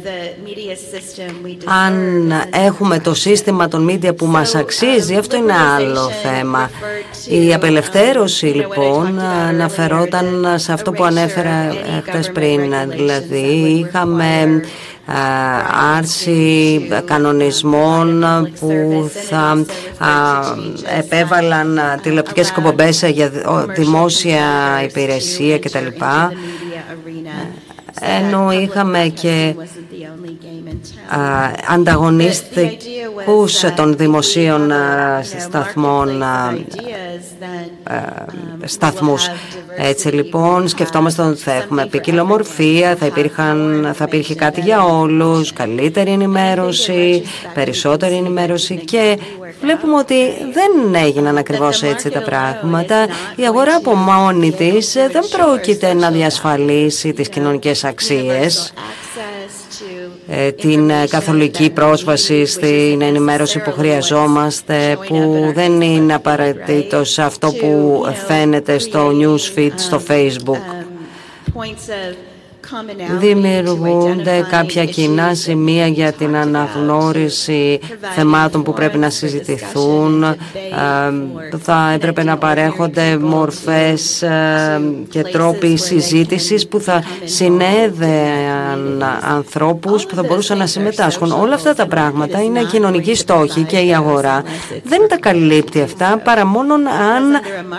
αν έχουμε το σύστημα των media που μας αξίζει, αυτό είναι άλλο θέμα. Η απελευθέρωση λοιπόν αναφερόταν σε αυτό που ανέφερα χτες πριν, δηλαδή είχαμε άρση κανονισμών που θα επέβαλαν τηλεοπτικές εκπομπές για δημόσια υπηρεσία κτλ ενώ είχαμε και ανταγωνιστικούς των δημοσίων σταθμών σταθμούς. Έτσι λοιπόν σκεφτόμαστε ότι θα έχουμε ποικιλομορφία, θα, υπήρχαν, θα υπήρχε κάτι για όλους, καλύτερη ενημέρωση, περισσότερη ενημέρωση και βλέπουμε ότι δεν έγιναν ακριβώς έτσι τα πράγματα. Η αγορά από μόνη της δεν πρόκειται να διασφαλίσει τις κοινωνικές αξίες ε, την καθολική πρόσβαση στην ενημέρωση που χρειαζόμαστε που δεν είναι απαραίτητος αυτό που φαίνεται στο newsfeed στο facebook δημιουργούνται κάποια κοινά σημεία για την αναγνώριση θεμάτων που πρέπει να συζητηθούν. Θα έπρεπε να παρέχονται μορφές και τρόποι συζήτησης που θα συνέδεαν ανθρώπους που θα μπορούσαν να συμμετάσχουν. Όλα αυτά τα πράγματα είναι κοινωνικοί στόχοι και η αγορά δεν τα καλύπτει αυτά παρά μόνο αν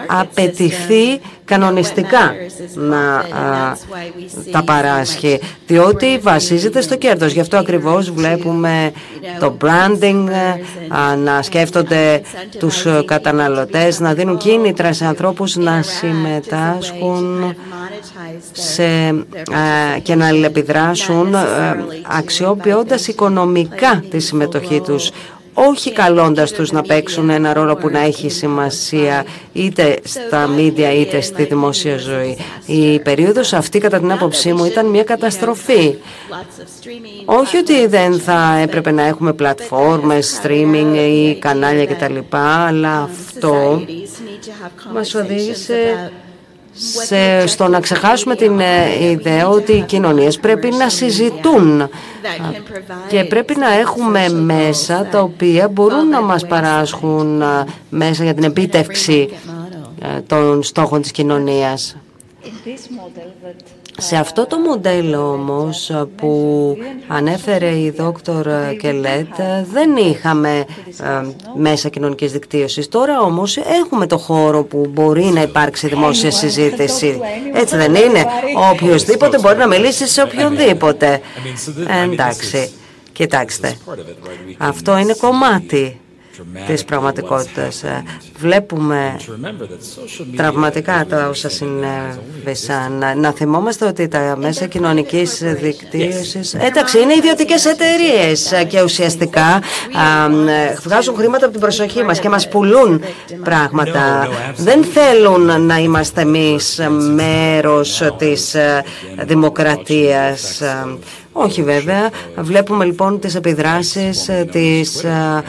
απαιτηθεί κανονιστικά να τα παράσχει, διότι βασίζεται στο κέρδος. Γι' αυτό ακριβώς βλέπουμε το branding, να σκέφτονται τους καταναλωτές, να δίνουν κίνητρα σε ανθρώπους να συμμετάσχουν σε, και να αλληλεπιδράσουν αξιοποιώντας οικονομικά τη συμμετοχή τους όχι καλώντας τους να παίξουν ένα ρόλο που να έχει σημασία είτε στα μίντια είτε στη δημόσια ζωή. Η περίοδος αυτή κατά την άποψή μου ήταν μια καταστροφή. Όχι ότι δεν θα έπρεπε να έχουμε πλατφόρμες, streaming ή κανάλια κτλ. Αλλά αυτό μας οδήγησε σε, στο να ξεχάσουμε την ε, ιδέα ότι οι κοινωνίες πρέπει να συζητούν και πρέπει να έχουμε μέσα τα οποία μπορούν να μας παράσχουν ε, μέσα για την επίτευξη ε, των στόχων της κοινωνίας. Σε αυτό το μοντέλο όμως που ανέφερε η δόκτωρ Κελέτ δεν είχαμε ε, μέσα κοινωνικής δικτύωσης. Τώρα όμως έχουμε το χώρο που μπορεί να υπάρξει δημόσια συζήτηση. Έτσι δεν είναι. Οποιοςδήποτε μπορεί να μιλήσει σε οποιονδήποτε. Εντάξει, κοιτάξτε. Αυτό είναι κομμάτι της πραγματικότητας. Ε, βλέπουμε τραυματικά τα όσα συνέβησαν. Να θυμόμαστε ότι τα μέσα κοινωνικής δικτύωσης... Εντάξει, είναι ιδιωτικές εταιρείες και ουσιαστικά βγάζουν χρήματα από την προσοχή μας και μας πουλούν πράγματα. Δεν θέλουν να είμαστε εμείς μέρος της ε, δημοκρατίας. Όχι βέβαια. Βλέπουμε λοιπόν τις επιδράσεις ε, της α,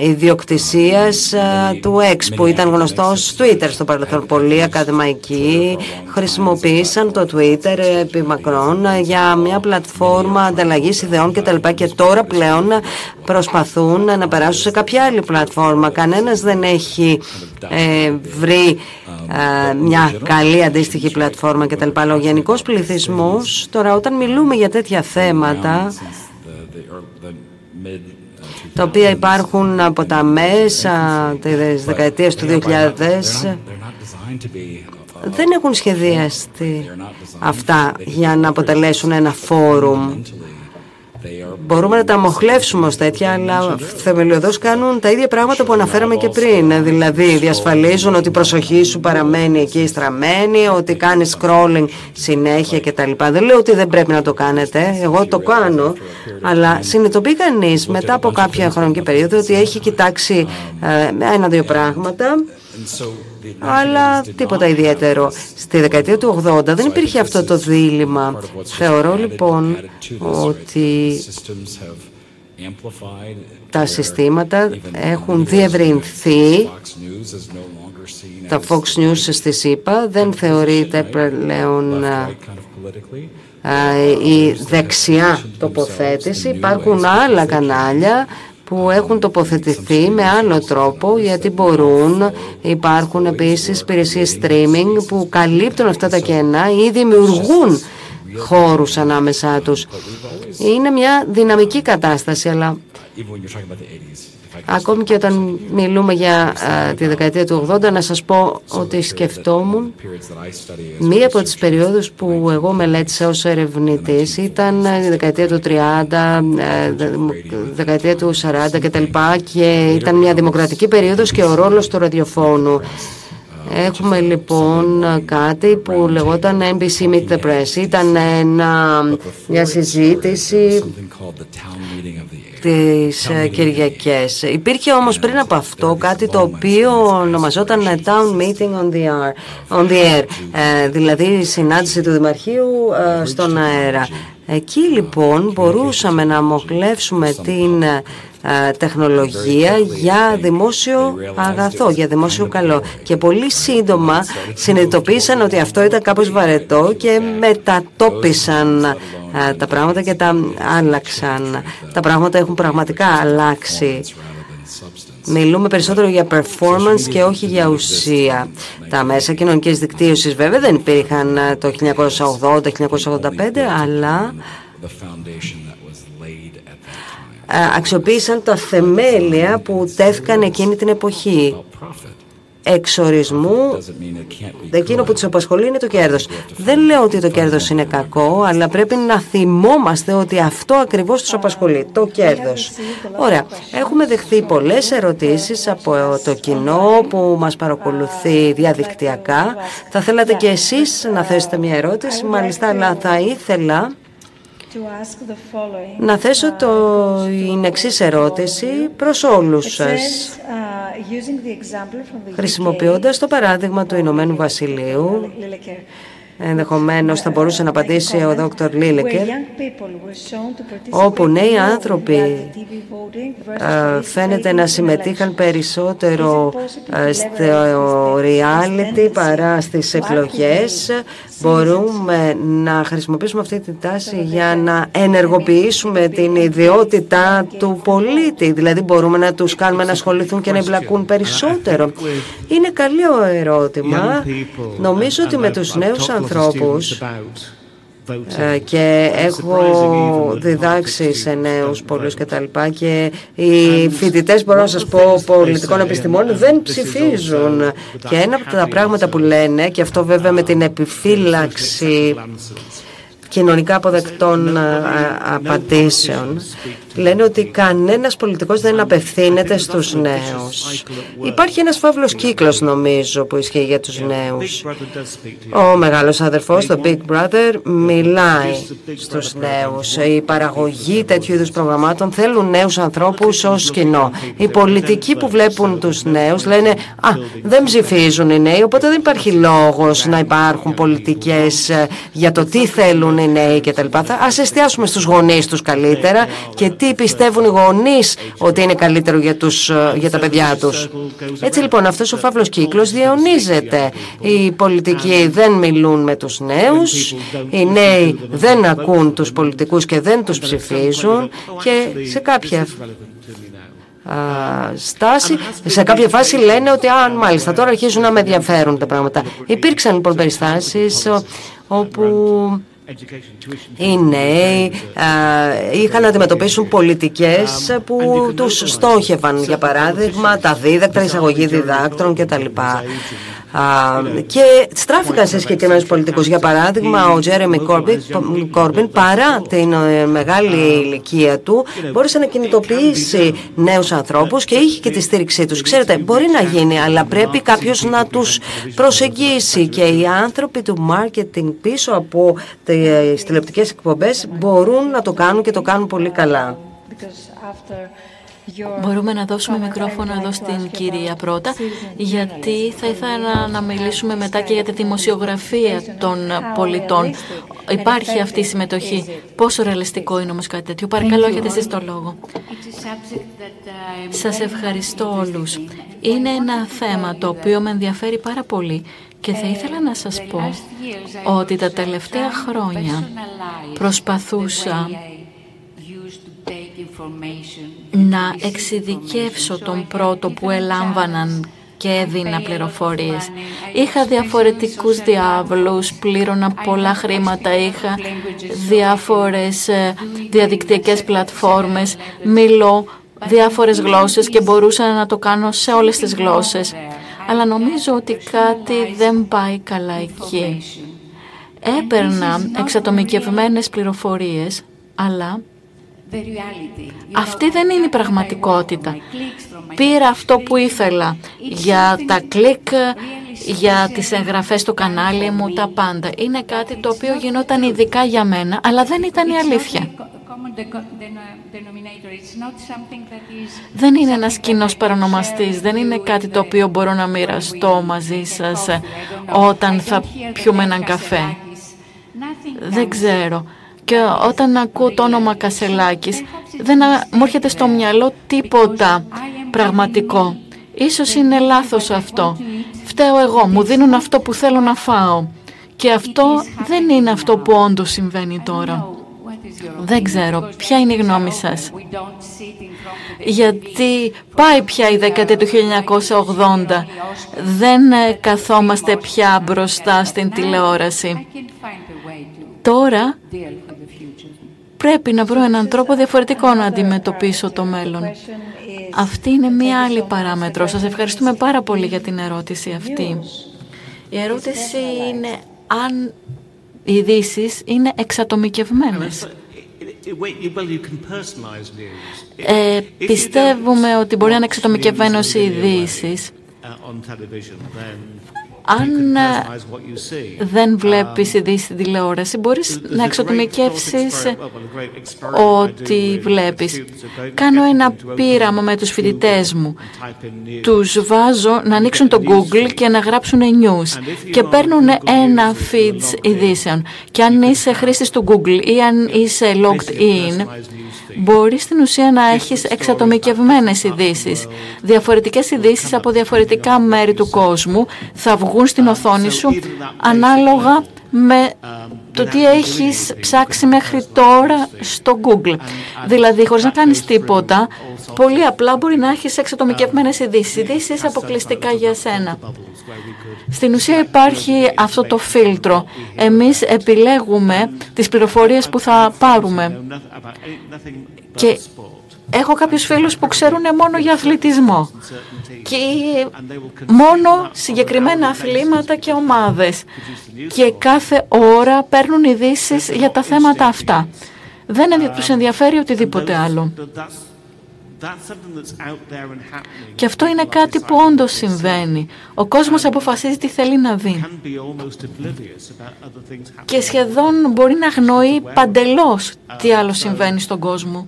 ε, ιδιοκτησίας ε, του ΕΞ που ήταν γνωστός Twitter στο παρελθόν. Πολλοί ακαδημαϊκοί χρησιμοποίησαν το Twitter επί μακρόν για μια πλατφόρμα ανταλλαγής ιδεών κτλ. Και τώρα πλέον προσπαθούν να περάσουν σε κάποια άλλη πλατφόρμα. Κανένας δεν έχει ε, βρει μια καλή αντίστοιχη πλατφόρμα κτλ. Ο γενικός πληθυσμός τώρα όταν μιλούμε για τέτοια θέματα τα οποία υπάρχουν από τα μέσα της δεκαετίας του 2000 δεν έχουν σχεδιαστεί αυτά για να αποτελέσουν ένα φόρουμ Μπορούμε να τα μοχλεύσουμε ως τέτοια, αλλά θεμελιωδώς κάνουν τα ίδια πράγματα που αναφέραμε και πριν. Δηλαδή, διασφαλίζουν ότι η προσοχή σου παραμένει εκεί στραμμένη, ότι κάνεις scrolling συνέχεια κτλ. Δεν λέω ότι δεν πρέπει να το κάνετε, εγώ το κάνω, αλλά συνειδητοποιεί κανείς μετά από κάποια χρονική περίοδο ότι έχει κοιτάξει ε, ένα-δύο πράγματα αλλά τίποτα ιδιαίτερο. Στη δεκαετία του 80 δεν υπήρχε αυτό το δίλημα. Θεωρώ λοιπόν ότι τα συστήματα έχουν διευρυνθεί. Τα Fox News στη ΣΥΠΑ δεν θεωρείται πλέον η δεξιά τοποθέτηση. Υπάρχουν άλλα κανάλια που έχουν τοποθετηθεί με άλλο τρόπο γιατί μπορούν, υπάρχουν επίσης υπηρεσίες streaming που καλύπτουν αυτά τα κενά ή δημιουργούν χώρους ανάμεσά τους. Είναι μια δυναμική κατάσταση, αλλά Ακόμη και όταν μιλούμε για τη δεκαετία του 80, να σας πω ότι σκεφτόμουν μία από τις περιόδους που εγώ μελέτησα ως ερευνητής ήταν η δεκαετία του 30, δεκαετία του 40 κτλ. Και ήταν μια δημοκρατική περίοδος και ο ρόλος του ραδιοφώνου. Έχουμε λοιπόν κάτι που λεγόταν NBC Meet the Press. Ήταν ένα, μια συζήτηση τις ε, Κυριακές. Υπήρχε όμως πριν από αυτό κάτι το οποίο ονομαζόταν Town Meeting on the Air, on the air. Ε, δηλαδή συνάντηση του Δημαρχείου ε, στον αέρα. Εκεί λοιπόν μπορούσαμε να αμοχλεύσουμε την τεχνολογία για δημόσιο αγαθό, για δημόσιο καλό. Και πολύ σύντομα συνειδητοποίησαν ότι αυτό ήταν κάπως βαρετό και μετατόπισαν τα πράγματα και τα άλλαξαν. Τα πράγματα έχουν πραγματικά αλλάξει. Μιλούμε περισσότερο για performance και όχι για ουσία. Τα μέσα κοινωνικής δικτύωσης βέβαια δεν υπήρχαν το 1980-1985, αλλά αξιοποίησαν τα θεμέλια που τέθηκαν εκείνη την εποχή εξορισμού εκείνο που τους απασχολεί είναι το κέρδος. Δεν λέω ότι το κέρδος είναι κακό, αλλά πρέπει να θυμόμαστε ότι αυτό ακριβώς τους απασχολεί, το κέρδος. Ωραία, έχουμε δεχθεί πολλές ερωτήσεις από το κοινό που μας παρακολουθεί διαδικτυακά. Θα θέλατε και εσείς να θέσετε μια ερώτηση, μάλιστα, αλλά θα ήθελα να θέσω το, την εξής ερώτηση προς όλους σας. Uh, Χρησιμοποιώντας το παράδειγμα του Ηνωμένου Βασιλείου, ενδεχομένως θα μπορούσε να απαντήσει ο Δόκτωρ Λίλεκερ, όπου νέοι άνθρωποι φαίνεται να συμμετείχαν περισσότερο στο reality παρά στις εκλογές. Μπορούμε να χρησιμοποιήσουμε αυτή τη τάση για να ενεργοποιήσουμε την ιδιότητα του πολίτη. Δηλαδή μπορούμε να τους κάνουμε να ασχοληθούν και να εμπλακούν περισσότερο. Είναι καλή ερώτημα. Νομίζω ότι με τους νέους ανθρώπους ε, και έχω διδάξει σε νέους πολλούς και τα λοιπά και οι φοιτητές μπορώ να σας πω πολιτικών επιστημών δεν ψηφίζουν. και ένα από τα πράγματα που λένε και αυτό βέβαια με την επιφύλαξη κοινωνικά αποδεκτών ε, απαντήσεων λένε ότι κανένας πολιτικός δεν απευθύνεται στους νέους. Υπάρχει ένας φαύλος κύκλος νομίζω που ισχύει για τους νέους. Ο μεγάλος αδερφός, το Big Brother, μιλάει στους νέους. Η παραγωγή τέτοιου είδους προγραμμάτων θέλουν νέους ανθρώπους ως κοινό. Οι πολιτικοί που βλέπουν τους νέους λένε «Α, δεν ψηφίζουν οι νέοι, οπότε δεν υπάρχει λόγος να υπάρχουν πολιτικές ε, για το τι θέλουν οι νέοι κτλ. Ας εστιάσουμε στους γονείς τους καλύτερα και τι πιστεύουν οι γονείς ότι είναι καλύτερο για, τους, ε, για τα παιδιά τους. Έτσι λοιπόν αυτός ο φαύλος κύκλος διαιωνίζεται. Οι πολιτικοί δεν μιλούν με τους νέους, οι νέοι δεν ακούν τους πολιτικούς και δεν τους ψηφίζουν και σε κάποια στάση. Σε κάποια φάση λένε ότι αν μάλιστα τώρα αρχίζουν να με ενδιαφέρουν τα πράγματα. Υπήρξαν λοιπόν περιστάσεις όπου οι νέοι είχαν να αντιμετωπίσουν πολιτικές που τους στόχευαν, για παράδειγμα, τα δίδακτρα, εισαγωγή διδάκτρων κτλ και στράφηκαν σε συγκεκριμένους πολιτικούς. Για παράδειγμα, ο Τζέρεμι Κόρμπιν, παρά την ε, μεγάλη ηλικία του, μπόρεσε να κινητοποιήσει νέους ανθρώπους και είχε και τη στήριξή τους. Ξέρετε, μπορεί να γίνει, αλλά πρέπει κάποιος να τους προσεγγίσει. Και οι άνθρωποι του marketing πίσω από τις τηλεοπτικές εκπομπές μπορούν να το κάνουν και το κάνουν πολύ καλά. Μπορούμε να δώσουμε μικρόφωνο εδώ στην κυρία πρώτα, γιατί θα ήθελα να μιλήσουμε μετά και για τη δημοσιογραφία των πολιτών. Υπάρχει αυτή η συμμετοχή. Πόσο ρεαλιστικό είναι όμως κάτι τέτοιο; Παρακαλώ, έχετε εσείς το λόγο. Σας ευχαριστώ όλους. Είναι ένα θέμα το οποίο με ενδιαφέρει πάρα πολύ και θα ήθελα να σας πω ότι τα τελευταία χρόνια προσπαθούσα να εξειδικεύσω τον πρώτο που ελάμβαναν και έδινα πληροφορίες. Είχα διαφορετικούς διάβλους, πλήρωνα πολλά χρήματα, είχα διάφορες ε, διαδικτυακές πλατφόρμες, μιλώ διάφορες γλώσσες και μπορούσα να το κάνω σε όλες τις γλώσσες. Αλλά νομίζω ότι κάτι δεν πάει καλά εκεί. Έπαιρνα εξατομικευμένες πληροφορίες, αλλά αυτή δεν είναι η πραγματικότητα. Πήρα αυτό που ήθελα. Για τα κλικ, για τις εγγραφές στο κανάλι μου, τα πάντα. Είναι κάτι το οποίο γινόταν ειδικά για μένα, αλλά δεν ήταν η αλήθεια. Δεν είναι ένας κοινός παρονομαστής, δεν είναι κάτι το οποίο μπορώ να μοιραστώ μαζί σας όταν θα πιούμε έναν καφέ. Δεν ξέρω και όταν ακούω το όνομα Κασελάκης δεν μου έρχεται στο μυαλό τίποτα πραγματικό. Ίσως είναι λάθος αυτό. Φταίω εγώ, μου δίνουν αυτό που θέλω να φάω. Και αυτό δεν είναι αυτό που όντως συμβαίνει τώρα. Δεν ξέρω. Ποια είναι η γνώμη σας. Γιατί πάει πια η δεκαετία του 1980. Δεν καθόμαστε πια μπροστά στην τηλεόραση. Τώρα πρέπει να βρω έναν τρόπο διαφορετικό να αντιμετωπίσω το μέλλον. Αυτή είναι μία άλλη παράμετρο. Σας ευχαριστούμε πάρα πολύ για την ερώτηση αυτή. Η ερώτηση είναι αν οι ειδήσεις είναι εξατομικευμένες. Ε, πιστεύουμε ότι μπορεί να είναι εξατομικευμένος οι ειδήσεις αν ε, δεν βλέπεις ειδήσεις στην τηλεόραση, μπορείς να εξοτομικεύσεις ό,τι βλέπεις. Κάνω ένα πείραμα με τους φοιτητές μου. Τους βάζω να ανοίξουν το Google και να γράψουν news και παίρνουν ένα feed ειδήσεων. Και αν είσαι χρήστης του Google ή αν είσαι logged in, μπορείς στην ουσία να έχεις εξατομικευμένες ειδήσεις. Διαφορετικές ειδήσεις από διαφορετικά μέρη του κόσμου θα βγουν στην οθόνη σου ανάλογα με το τι έχεις ψάξει μέχρι τώρα στο Google. Δηλαδή, χωρίς να κάνεις τίποτα, πολύ απλά μπορεί να έχεις εξατομικευμένες ειδήσεις. Ειδήσεις αποκλειστικά για σένα. Στην ουσία υπάρχει αυτό το φίλτρο. Εμείς επιλέγουμε τις πληροφορίες που θα πάρουμε. Και έχω κάποιους φίλους που ξέρουν μόνο για αθλητισμό και μόνο συγκεκριμένα αθλήματα και ομάδες και κάθε ώρα παίρνουν ειδήσεις για τα θέματα αυτά. Δεν τους ενδιαφέρει οτιδήποτε άλλο. Και αυτό είναι κάτι που όντως συμβαίνει. Ο κόσμος αποφασίζει τι θέλει να δει. Και σχεδόν μπορεί να αγνοεί παντελώς τι άλλο συμβαίνει στον κόσμο.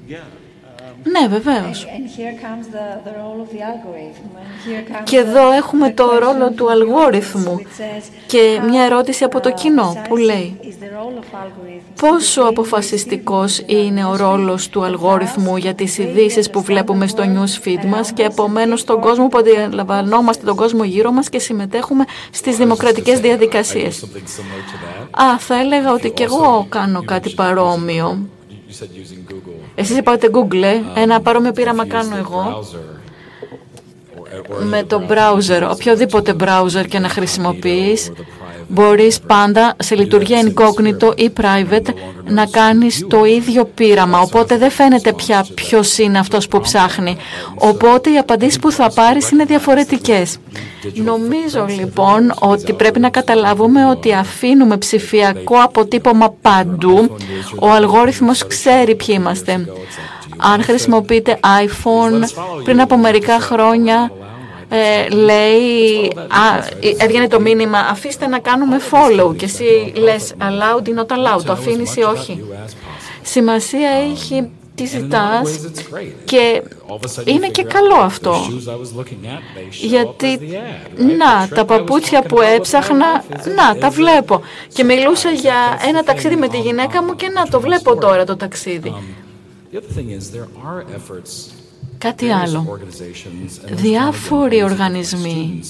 Ναι, βεβαίως. Και εδώ έχουμε το ρόλο του αλγόριθμου και μια ερώτηση από το κοινό που λέει πόσο αποφασιστικός είναι ο ρόλος του αλγόριθμου για τις ειδήσεις που βλέπουμε στο news feed μας και επομένως στον κόσμο που αντιλαμβανόμαστε τον κόσμο γύρω μας και συμμετέχουμε στις δημοκρατικές διαδικασίες. Α, θα έλεγα ότι και εγώ κάνω κάτι παρόμοιο. Εσείς είπατε Google, ε; ένα παρόμοιο πείραμα κάνω εγώ. με το browser, οποιοδήποτε browser και να χρησιμοποιείς, μπορείς πάντα σε λειτουργία incognito ή private να κάνεις το ίδιο πείραμα. Οπότε δεν φαίνεται πια ποιος είναι αυτός που ψάχνει. Οπότε οι απαντήσεις που θα πάρεις είναι διαφορετικές. Νομίζω λοιπόν ότι πρέπει να καταλάβουμε ότι αφήνουμε ψηφιακό αποτύπωμα παντού. Ο αλγόριθμος ξέρει ποιοι είμαστε. Αν χρησιμοποιείτε iPhone πριν από μερικά χρόνια ε, λέει, α, έβγαινε το μήνυμα, αφήστε να κάνουμε follow και εσύ λες allowed ή not allowed, το αφήνεις ή όχι. Σημασία έχει τι ζητάς και είναι και καλό αυτό. Γιατί, να, τα παπούτσια που έψαχνα, να, τα βλέπω. Και μιλούσα για ένα ταξίδι με τη γυναίκα μου και να, το βλέπω τώρα το ταξίδι. Κάτι άλλο. Διάφοροι οργανισμοί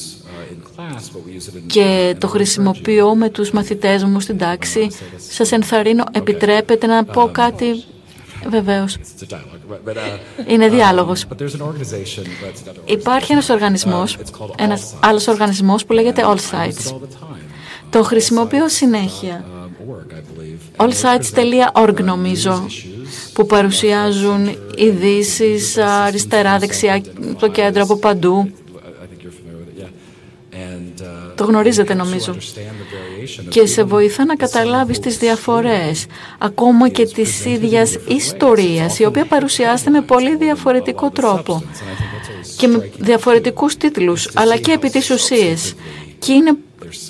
και το χρησιμοποιώ με τους μαθητές μου στην τάξη. Σας ενθαρρύνω, επιτρέπετε να πω κάτι; Βεβαίως. Είναι διάλογος. Υπάρχει ένας οργανισμός, ένας άλλος οργανισμός που λέγεται All Sides. Το χρησιμοποιώ συνέχεια. Allsites.org νομίζω που παρουσιάζουν ειδήσεις αριστερά, δεξιά, το κέντρο από παντού. Το γνωρίζετε νομίζω. Και σε βοηθά να καταλάβεις τις διαφορές, ακόμα και της ίδιας ιστορίας, η οποία παρουσιάζεται με πολύ διαφορετικό τρόπο και με διαφορετικούς τίτλους, αλλά και επί της ουσίας. Και είναι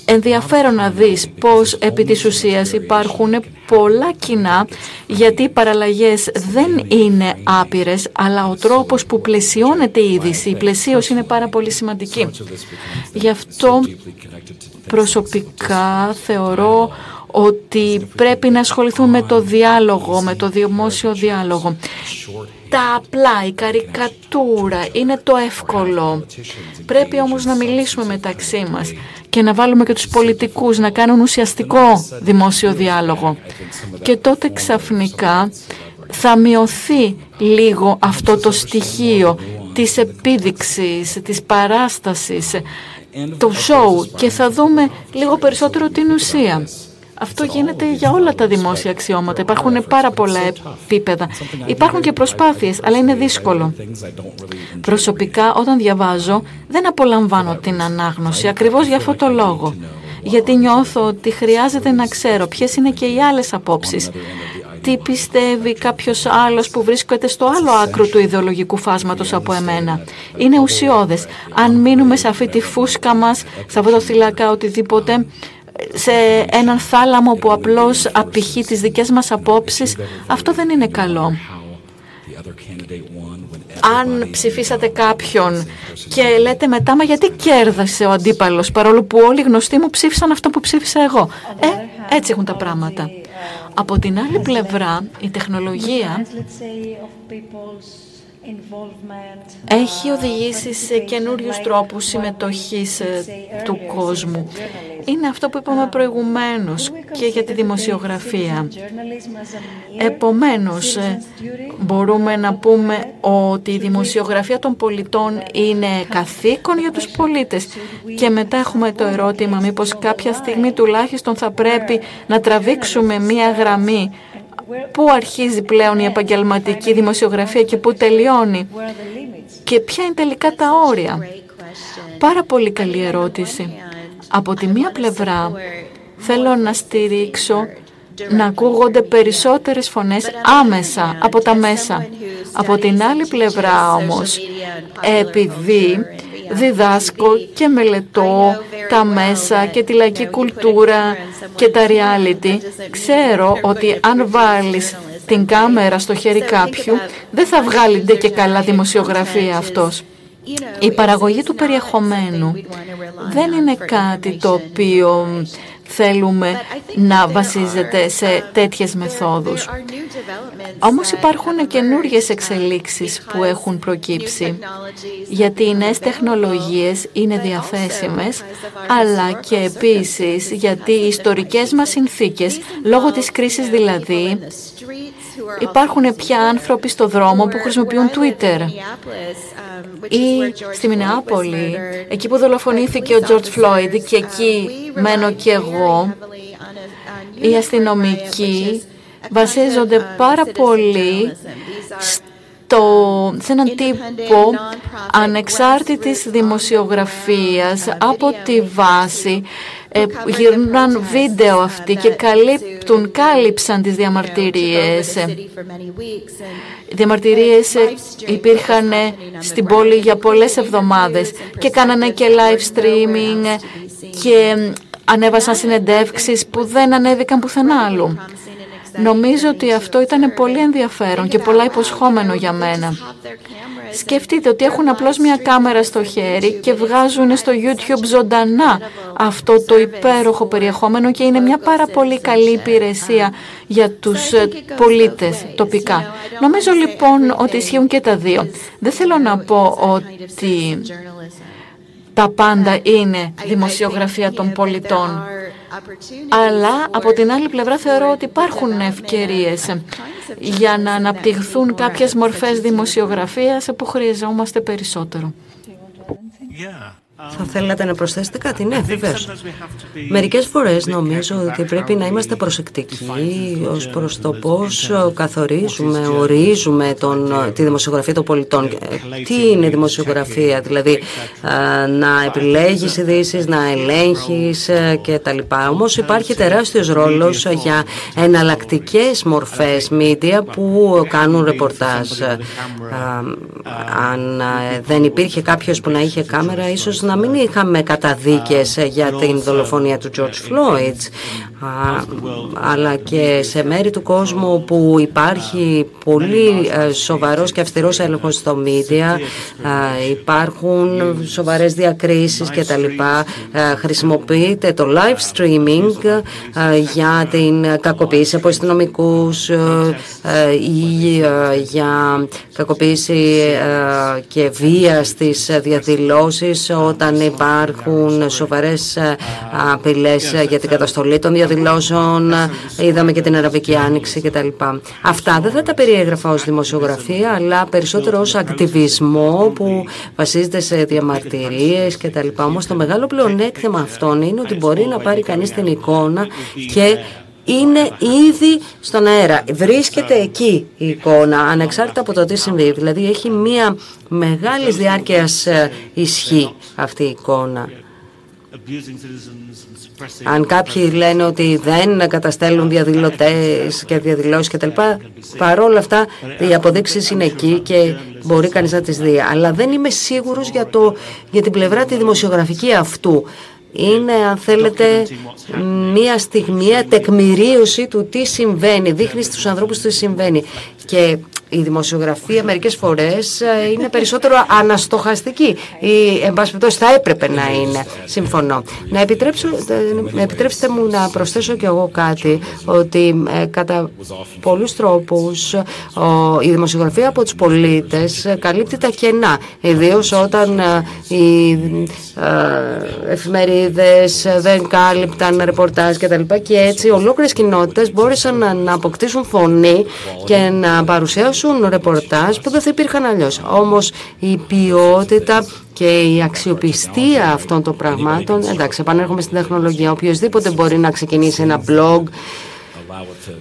ενδιαφέρον να δεις πως επί της ουσίας υπάρχουν πολλά κοινά γιατί οι παραλλαγές δεν είναι άπειρες αλλά ο τρόπος που πλαισιώνεται η είδηση, η πλαισίωση είναι πάρα πολύ σημαντική. Γι' αυτό προσωπικά θεωρώ ότι πρέπει να ασχοληθούμε με το διάλογο, με το δημόσιο διάλογο. Τα απλά, η καρικατούρα είναι το εύκολο. Πρέπει όμως να μιλήσουμε μεταξύ μας και να βάλουμε και τους πολιτικούς να κάνουν ουσιαστικό δημόσιο διάλογο. Και τότε ξαφνικά θα μειωθεί λίγο αυτό το στοιχείο της επίδειξης, της παράστασης, του σοου και θα δούμε λίγο περισσότερο την ουσία. Αυτό γίνεται για όλα τα δημόσια αξιώματα. Υπάρχουν πάρα πολλά επίπεδα. Υπάρχουν και προσπάθειες, αλλά είναι δύσκολο. Προσωπικά, όταν διαβάζω, δεν απολαμβάνω την ανάγνωση, ακριβώς για αυτό το λόγο. Γιατί νιώθω ότι χρειάζεται να ξέρω ποιες είναι και οι άλλες απόψεις. Τι πιστεύει κάποιος άλλος που βρίσκεται στο άλλο άκρο του ιδεολογικού φάσματος από εμένα. Είναι ουσιώδες. Αν μείνουμε σε αυτή τη φούσκα μας, σε αυτό το θυλακά οτιδήποτε, σε έναν θάλαμο που απλώς απηχεί τις δικές μας απόψεις, αυτό δεν είναι καλό. Αν ψηφίσατε κάποιον και λέτε μετά, μα γιατί κέρδισε ο αντίπαλος, παρόλο που όλοι οι γνωστοί μου ψήφισαν αυτό που ψήφισα εγώ. Ε, έτσι έχουν τα πράγματα. Από την άλλη πλευρά, η τεχνολογία έχει οδηγήσει σε καινούριους τρόπους συμμετοχής ε, του κόσμου. Είναι αυτό που είπαμε προηγουμένως και για τη δημοσιογραφία. Επομένως, ε, μπορούμε να πούμε ότι η δημοσιογραφία των πολιτών είναι καθήκον για τους πολίτες. Και μετά έχουμε το ερώτημα μήπως κάποια στιγμή τουλάχιστον θα πρέπει να τραβήξουμε μία γραμμή πού αρχίζει πλέον η επαγγελματική δημοσιογραφία και πού τελειώνει; Και ποια είναι τελικά τα όρια; Πάρα πολύ καλή ερώτηση. Από τη μία πλευρά θέλω να στηρίξω να ακούγονται περισσότερες φωνές άμεσα από τα μέσα. Από την άλλη πλευρά όμως, επειδή διδάσκω και μελετώ τα μέσα και τη λαϊκή κουλτούρα και τα reality, ξέρω ότι αν βάλεις την κάμερα στο χέρι κάποιου, δεν θα βγάλει και καλά δημοσιογραφία αυτός. Η παραγωγή του περιεχομένου δεν είναι κάτι το οποίο θέλουμε να βασίζεται σε τέτοιες μεθόδους. Όμως υπάρχουν καινούριε εξελίξεις που έχουν προκύψει, γιατί οι νέες τεχνολογίες είναι διαθέσιμες, αλλά και επίσης γιατί οι ιστορικές μας συνθήκες, λόγω της κρίσης δηλαδή, Υπάρχουν πια άνθρωποι στο δρόμο που χρησιμοποιούν Twitter. Ή στη Μινεάπολη, εκεί που δολοφονήθηκε ο George Floyd και εκεί μένω και εγώ, οι αστυνομικοί βασίζονται πάρα πολύ στο, σε έναν τύπο ανεξάρτητης δημοσιογραφίας από τη βάση ε, γυρνάν βίντεο αυτοί και καλύπτουν, κάλυψαν τις διαμαρτυρίες. Οι διαμαρτυρίες υπήρχαν στην πόλη για πολλές εβδομάδες και κάνανε και live streaming και ανέβασαν συνεντεύξεις που δεν ανέβηκαν πουθενά άλλου. Νομίζω ότι αυτό ήταν πολύ ενδιαφέρον και πολλά υποσχόμενο για μένα. Σκεφτείτε ότι έχουν απλώς μια κάμερα στο χέρι και βγάζουν στο YouTube ζωντανά αυτό το υπέροχο περιεχόμενο και είναι μια πάρα πολύ καλή υπηρεσία για τους ε, πολίτες τοπικά. Νομίζω λοιπόν ότι ισχύουν και τα δύο. Δεν θέλω να πω ότι τα πάντα είναι δημοσιογραφία των πολιτών. Αλλά από την άλλη πλευρά θεωρώ ότι υπάρχουν ευκαιρίες για να αναπτυχθούν κάποιες μορφές δημοσιογραφίας που χρειαζόμαστε περισσότερο. Θα θέλατε να προσθέσετε κάτι, ναι, βεβαίως. Μερικές φορές νομίζω ότι πρέπει να είμαστε προσεκτικοί ως προς το πώς καθορίζουμε, ορίζουμε τον, τη δημοσιογραφία των πολιτών. Τι είναι δημοσιογραφία, δηλαδή να επιλέγεις ειδήσεις, να ελέγχεις κτλ. Όμως υπάρχει τεράστιος ρόλος για εναλλακτικές μορφές media που κάνουν ρεπορτάζ. Αν δεν υπήρχε κάποιος που να είχε κάμερα, ίσως να μην είχαμε καταδίκες για την δολοφονία του George Floyd αλλά και σε μέρη του κόσμου που υπάρχει πολύ ε, σοβαρός και αυστηρός έλεγχος στο media υπάρχουν σοβαρές διακρίσεις και τα λοιπά χρησιμοποιείται το live streaming για την κακοποίηση από αστυνομικού ε, ή για κακοποίηση και βία στις διαδηλώσεις όταν υπάρχουν σοβαρές ε, απειλές για την καταστολή των διαδηλώσεων. Είδαμε και την Αραβική Άνοιξη κτλ. Αυτά δεν θα τα περιέγραφα ως δημοσιογραφία, αλλά περισσότερο ως ακτιβισμό που βασίζεται σε διαμαρτυρίες κτλ. Όμως το μεγάλο πλεονέκτημα αυτών είναι ότι μπορεί να πάρει κανείς την εικόνα και είναι ήδη στον αέρα. Βρίσκεται εκεί η εικόνα, ανεξάρτητα από το τι συμβεί. Δηλαδή έχει μία μεγάλη διάρκεια ε, ισχύ αυτή η εικόνα. Αν κάποιοι λένε ότι δεν καταστέλουν διαδηλωτές και διαδηλώσεις κτλ. Παρόλα αυτά οι αποδείξεις είναι εκεί και μπορεί κανείς να τις δει. Αλλά δεν είμαι σίγουρος για, το, για την πλευρά τη δημοσιογραφική αυτού είναι αν θέλετε μία στιγμή τεκμηρίωση του τι συμβαίνει, δείχνεις στους ανθρώπους τι συμβαίνει. Και η δημοσιογραφία μερικές φορές ε, είναι περισσότερο αναστοχαστική ή εν πάση θα έπρεπε να είναι. Συμφωνώ. Να, επιτρέψω, να επιτρέψετε μου να προσθέσω κι εγώ κάτι ότι ε, κατά πολλούς τρόπους η δημοσιογραφία από τους πολίτες καλύπτει τα κενά ιδίως όταν ε, οι εφημερίδες δεν κάλυπταν ρεπορτάζ και τα λοιπά και έτσι ολόκληρες κοινότητες μπόρεσαν να αποκτήσουν φωνή και να παρουσιάσουν ρεπορτάζ που δεν θα υπήρχαν αλλιώς. Όμως η ποιότητα και η αξιοπιστία αυτών των πραγμάτων, εντάξει, επανέρχομαι στην τεχνολογία, οποιοδήποτε μπορεί να ξεκινήσει ένα blog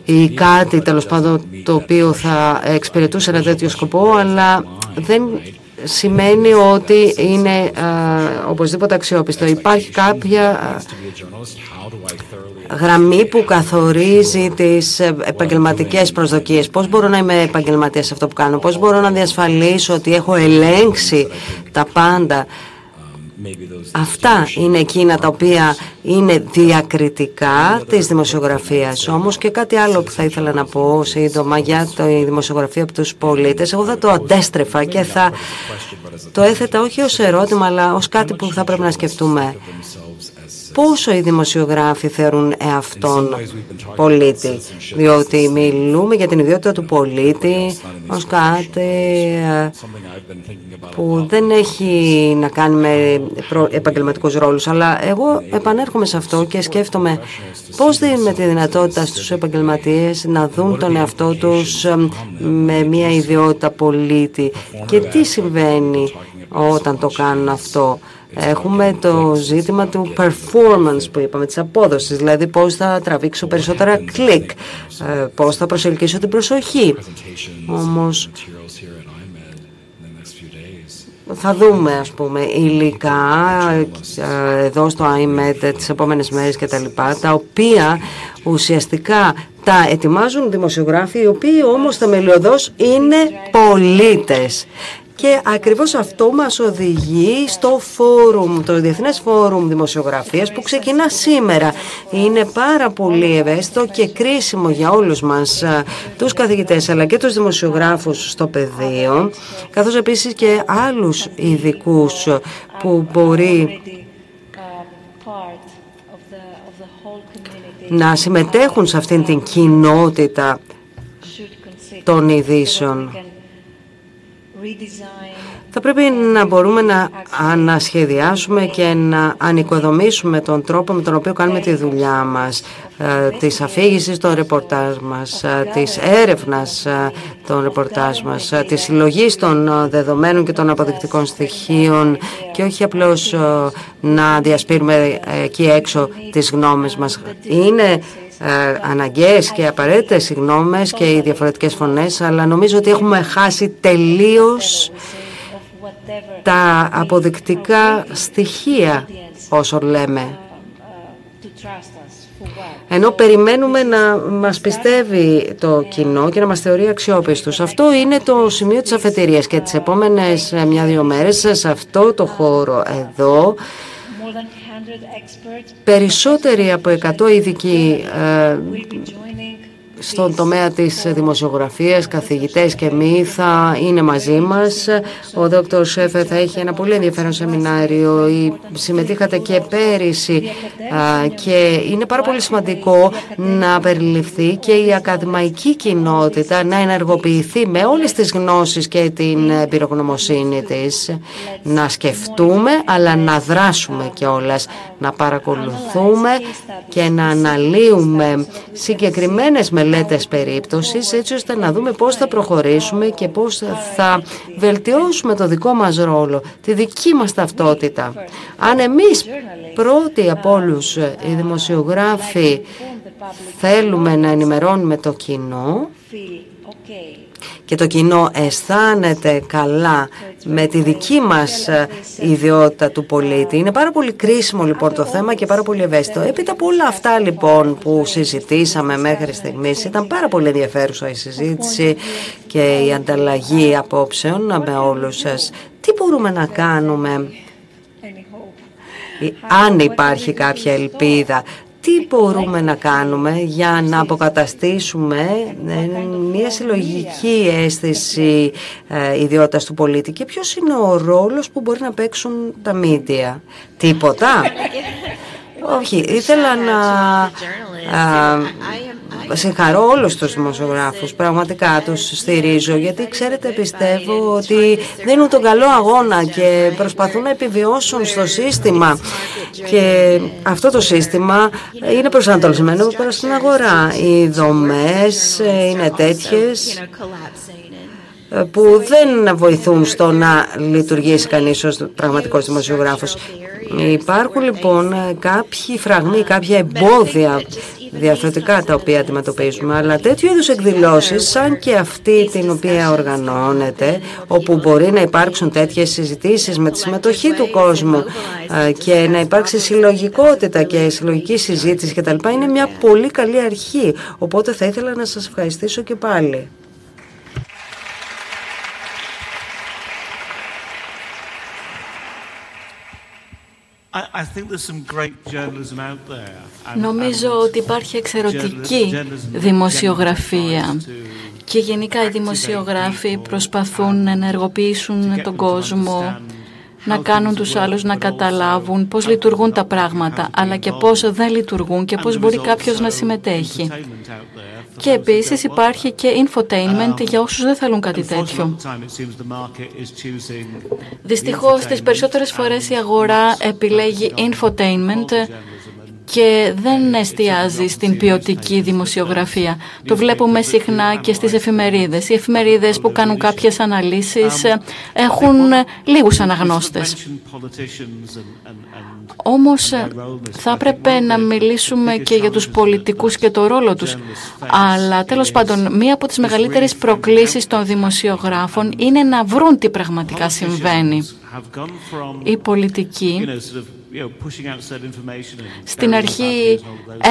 ή κάτι τέλος πάντων το οποίο θα εξυπηρετούσε ένα τέτοιο σκοπό, αλλά δεν σημαίνει ότι είναι οπωσδήποτε αξιόπιστο. Υπάρχει κάποια γραμμή που καθορίζει τις επαγγελματικές προσδοκίες. Πώς μπορώ να είμαι επαγγελματίας σε αυτό που κάνω, πώς μπορώ να διασφαλίσω ότι έχω ελέγξει τα πάντα; Αυτά είναι εκείνα τα οποία είναι διακριτικά της δημοσιογραφίας. Όμως και κάτι άλλο που θα ήθελα να πω σύντομα για τη δημοσιογραφία από τους πολίτες. Εγώ θα το αντέστρεφα και θα το έθετα όχι ως ερώτημα αλλά ως κάτι που θα πρέπει να σκεφτούμε πόσο οι δημοσιογράφοι θεωρούν εαυτόν πολίτη; Διότι μιλούμε για την ιδιότητα του πολίτη ως κάτι ε, που δεν έχει να κάνει με επαγγελματικούς ρόλους. Αλλά εγώ επανέρχομαι σε αυτό και σκέφτομαι πώς δίνουμε τη δυνατότητα στους επαγγελματίες να δουν τον εαυτό τους ε, με μια ιδιότητα πολίτη και τι συμβαίνει όταν το κάνουν αυτό; Έχουμε το ζήτημα του performance που είπαμε, της απόδοσης, δηλαδή πώς θα τραβήξω περισσότερα κλικ, ε, πώς θα προσελκύσω την προσοχή. Όμως θα δούμε ας πούμε υλικά ε, εδώ στο iMed τις επόμενες μέρες και τα λοιπά, τα οποία ουσιαστικά τα ετοιμάζουν δημοσιογράφοι οι οποίοι όμως θεμελιωδώς είναι πολίτες και ακριβώς αυτό μας οδηγεί στο φόρουμ, το Διεθνές Φόρουμ Δημοσιογραφίας που ξεκινά σήμερα. Είναι πάρα πολύ ευαίσθητο και κρίσιμο για όλους μας, τους καθηγητές αλλά και τους δημοσιογράφους στο πεδίο, καθώς επίσης και άλλους ειδικούς που μπορεί να συμμετέχουν σε αυτήν την κοινότητα των ειδήσεων. Θα πρέπει να μπορούμε να ανασχεδιάσουμε και να ανοικοδομήσουμε τον τρόπο με τον οποίο κάνουμε τη δουλειά μας, ε, της αφήγησης των ρεπορτάζ μας, ε, της έρευνας ε, των ρεπορτάζ μας, της συλλογής των δεδομένων και των αποδεικτικών στοιχείων και όχι απλώς να διασπείρουμε εκεί έξω τις γνώμες μας. Είναι ε, αναγκαίες και απαραίτητες οι γνώμες και οι διαφορετικές φωνές, αλλά νομίζω ότι έχουμε χάσει τελείως τα αποδεικτικά στοιχεία όσο λέμε. Ενώ περιμένουμε να μας πιστεύει το κοινό και να μας θεωρεί αξιόπιστους. Αυτό είναι το σημείο της αφετηρίας και τις επόμενες μια-δύο μέρες σε αυτό το χώρο εδώ Περισσότεροι από 100 ειδικοί ε, στον τομέα της δημοσιογραφίας, καθηγητές και μη θα είναι μαζί μας. Ο Δ. Σέφε θα έχει ένα πολύ ενδιαφέρον σεμινάριο. Συμμετείχατε και πέρυσι και είναι πάρα πολύ σημαντικό να περιληφθεί και η ακαδημαϊκή κοινότητα να ενεργοποιηθεί με όλες τις γνώσεις και την πυρογνωμοσύνη της. Να σκεφτούμε αλλά να δράσουμε κιόλας, να παρακολουθούμε και να αναλύουμε συγκεκριμένες μελέτες μελέτες περίπτωσης έτσι ώστε να δούμε πώς θα προχωρήσουμε και πώς θα βελτιώσουμε το δικό μας ρόλο, τη δική μας ταυτότητα. Αν εμείς πρώτοι από όλους οι δημοσιογράφοι θέλουμε να ενημερώνουμε το κοινό και το κοινό αισθάνεται καλά με τη δική μας ε, ιδιότητα του πολίτη. Είναι πάρα πολύ κρίσιμο λοιπόν το θέμα και πάρα πολύ ευαίσθητο. Έπειτα από όλα αυτά λοιπόν που συζητήσαμε μέχρι στιγμής ήταν πάρα πολύ ενδιαφέρουσα η συζήτηση και η ανταλλαγή απόψεων με όλους σας. Τι μπορούμε να κάνουμε αν υπάρχει κάποια ελπίδα τι μπορούμε να κάνουμε για να αποκαταστήσουμε ε, μια συλλογική αίσθηση ε, ιδιότητας του πολίτη και ποιος είναι ο ρόλος που μπορεί να παίξουν τα μίντια. Τίποτα. Όχι, ήθελα να συγχαρώ όλους τους δημοσιογράφους, πραγματικά τους στηρίζω, γιατί ξέρετε πιστεύω ότι δίνουν τον καλό αγώνα και προσπαθούν να επιβιώσουν στο σύστημα. Και αυτό το σύστημα είναι προσανατολισμένο προς την αγορά. Οι δομές είναι τέτοιες που δεν βοηθούν στο να λειτουργήσει κανείς ως πραγματικός δημοσιογράφος. Υπάρχουν λοιπόν κάποιοι φραγμοί, κάποια εμπόδια διαφορετικά τα οποία αντιμετωπίζουμε, αλλά τέτοιου είδους εκδηλώσεις σαν και αυτή την οποία οργανώνεται, όπου μπορεί να υπάρξουν τέτοιες συζητήσεις με τη συμμετοχή του κόσμου ε, και να υπάρξει συλλογικότητα και συλλογική συζήτηση κτλ. είναι μια πολύ καλή αρχή, οπότε θα ήθελα να σας ευχαριστήσω και πάλι. Νομίζω ότι υπάρχει εξαιρετική δημοσιογραφία και γενικά οι δημοσιογράφοι προσπαθούν να ενεργοποιήσουν τον κόσμο να κάνουν τους άλλους να καταλάβουν πώς λειτουργούν τα πράγματα, αλλά και πώς δεν λειτουργούν και πώς μπορεί κάποιος να συμμετέχει. Και επίσης υπάρχει και infotainment για όσους δεν θέλουν κάτι τέτοιο. Δυστυχώς, τις περισσότερες φορές η αγορά επιλέγει infotainment και δεν εστιάζει στην ποιοτική δημοσιογραφία. Το βλέπουμε συχνά και στις εφημερίδες. Οι εφημερίδες που κάνουν κάποιες αναλύσεις έχουν λίγους αναγνώστες. Όμως θα έπρεπε να μιλήσουμε και για τους πολιτικούς και το ρόλο τους. Αλλά τέλος πάντων, μία από τις μεγαλύτερες προκλήσεις των δημοσιογράφων είναι να βρουν τι πραγματικά συμβαίνει. Οι πολιτικοί στην αρχή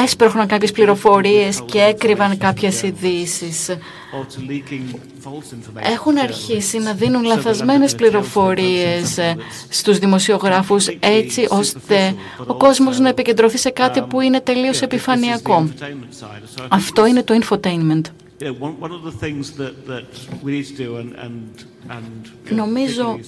έσπροχναν κάποιες πληροφορίες και έκρυβαν κάποιες ειδήσεις. Έχουν αρχίσει να δίνουν λαθασμένες πληροφορίες ε, στους δημοσιογράφους έτσι ώστε ο κόσμος να επικεντρωθεί σε κάτι που είναι τελείως επιφανειακό. Αυτό είναι το infotainment. Νομίζω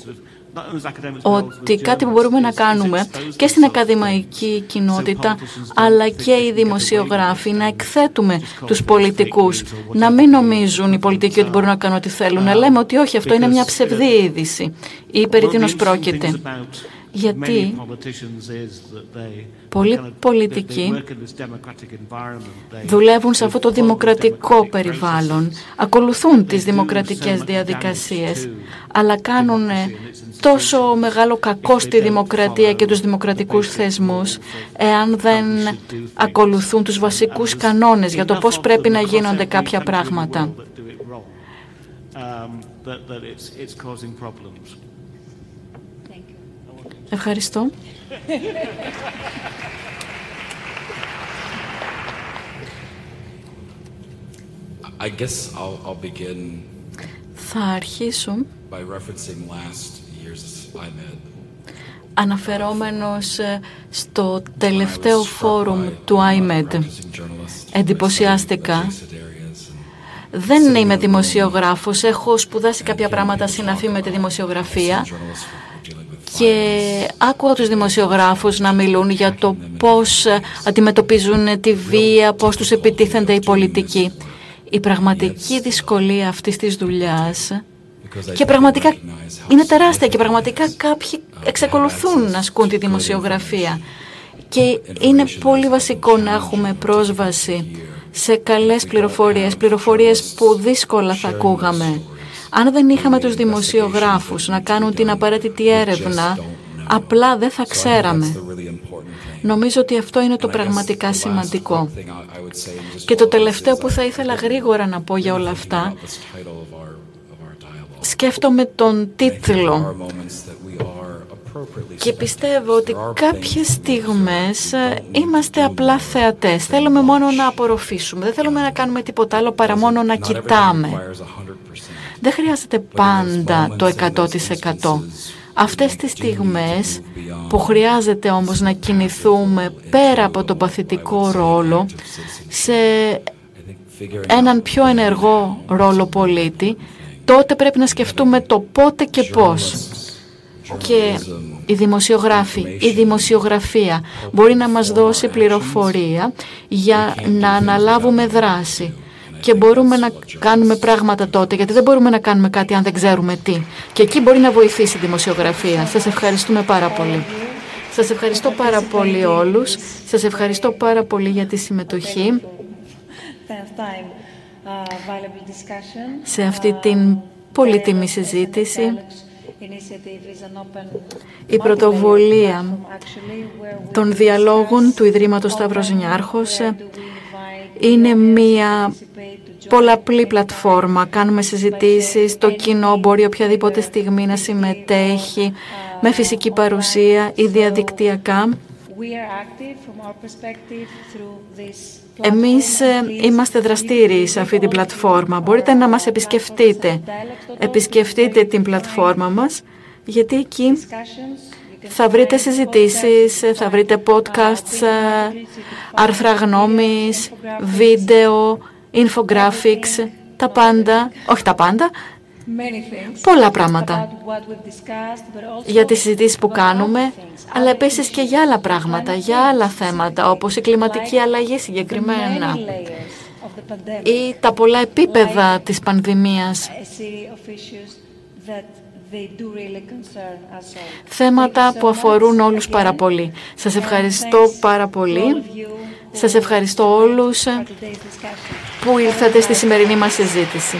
ότι κάτι που μπορούμε να κάνουμε και στην ακαδημαϊκή κοινότητα αλλά και οι δημοσιογράφοι να εκθέτουμε τους πολιτικούς. να μην νομίζουν οι πολιτικοί ότι μπορούν να κάνουν ό,τι θέλουν να λέμε ότι όχι αυτό είναι μια ψευδή είδηση ή περί τίνος πρόκειται. γιατί πολλοί πολιτικοί δουλεύουν σε αυτό το δημοκρατικό περιβάλλον, ακολουθούν τις δημοκρατικές διαδικασίες, αλλά κάνουν τόσο μεγάλο κακό στη δημοκρατία και τους δημοκρατικούς θεσμούς εάν δεν ακολουθούν τους βασικούς κανόνες για το πώς πρέπει να γίνονται κάποια πράγματα. Ευχαριστώ. I guess I'll, I'll begin Θα αρχίσω by referencing last year's IMED. Αναφερόμενος ε, στο τελευταίο φόρουμ του IMED. Εντυπωσιάστηκα. Δεν είμαι δημοσιογράφος, έχω σπουδάσει κάποια πράγματα συναφή με τη δημοσιογραφία και άκουγα τους δημοσιογράφους να μιλούν για το πώς αντιμετωπίζουν τη βία, πώς τους επιτίθενται οι πολιτικοί. Η πραγματική δυσκολία αυτής της δουλειάς και πραγματικά είναι τεράστια και πραγματικά κάποιοι εξακολουθούν να ασκούν τη δημοσιογραφία και είναι πολύ βασικό να έχουμε πρόσβαση σε καλές πληροφορίες, πληροφορίες που δύσκολα θα ακούγαμε. Αν δεν είχαμε τους δημοσιογράφους να κάνουν την απαραίτητη έρευνα, απλά δεν θα ξέραμε. Νομίζω ότι αυτό είναι το πραγματικά σημαντικό. Και το τελευταίο που θα ήθελα γρήγορα να πω για όλα αυτά, σκέφτομαι τον τίτλο και πιστεύω ότι κάποιες στιγμές είμαστε απλά θεατές. Θέλουμε μόνο να απορροφήσουμε. Δεν θέλουμε να κάνουμε τίποτα άλλο παρά μόνο να κοιτάμε. Δεν χρειάζεται πάντα το 100%. Αυτές τις στιγμές που χρειάζεται όμως να κινηθούμε πέρα από το παθητικό ρόλο σε έναν πιο ενεργό ρόλο πολίτη, τότε πρέπει να σκεφτούμε το πότε και πώς. Και η δημοσιογράφη, η δημοσιογραφία μπορεί να μας δώσει πληροφορία για να αναλάβουμε δράση και μπορούμε να κάνουμε πράγματα τότε, γιατί δεν μπορούμε να κάνουμε κάτι αν δεν ξέρουμε τι. Και εκεί μπορεί να βοηθήσει η δημοσιογραφία. Σας ευχαριστούμε πάρα πολύ. Σας ευχαριστώ πάρα πολύ όλους. Σας ευχαριστώ πάρα πολύ για τη συμμετοχή σε αυτή την πολύτιμη συζήτηση. Η πρωτοβολία των διαλόγων του Ιδρύματος Σταύρος Νιάρχος είναι μια πολλαπλή πλατφόρμα. Κάνουμε συζητήσεις, το κοινό μπορεί οποιαδήποτε στιγμή να συμμετέχει με φυσική παρουσία ή διαδικτυακά. Εμείς ε, είμαστε δραστήριοι σε αυτή την πλατφόρμα. Μπορείτε να μας επισκεφτείτε. Επισκεφτείτε την πλατφόρμα μας, γιατί εκεί θα βρείτε συζητήσεις, θα βρείτε podcasts, ε, άρθρα γνώμης, βίντεο, infographics, τα πάντα, όχι τα πάντα, πολλά πράγματα για τις συζητήσεις που κάνουμε, αλλά επίσης και για άλλα πράγματα, για άλλα θέματα, όπως η κλιματική αλλαγή συγκεκριμένα ή τα πολλά επίπεδα της πανδημίας. Θέματα που αφορούν όλους πάρα πολύ. Σας ευχαριστώ πάρα πολύ. Σας ευχαριστώ όλους που ήρθατε στη σημερινή μας συζήτηση.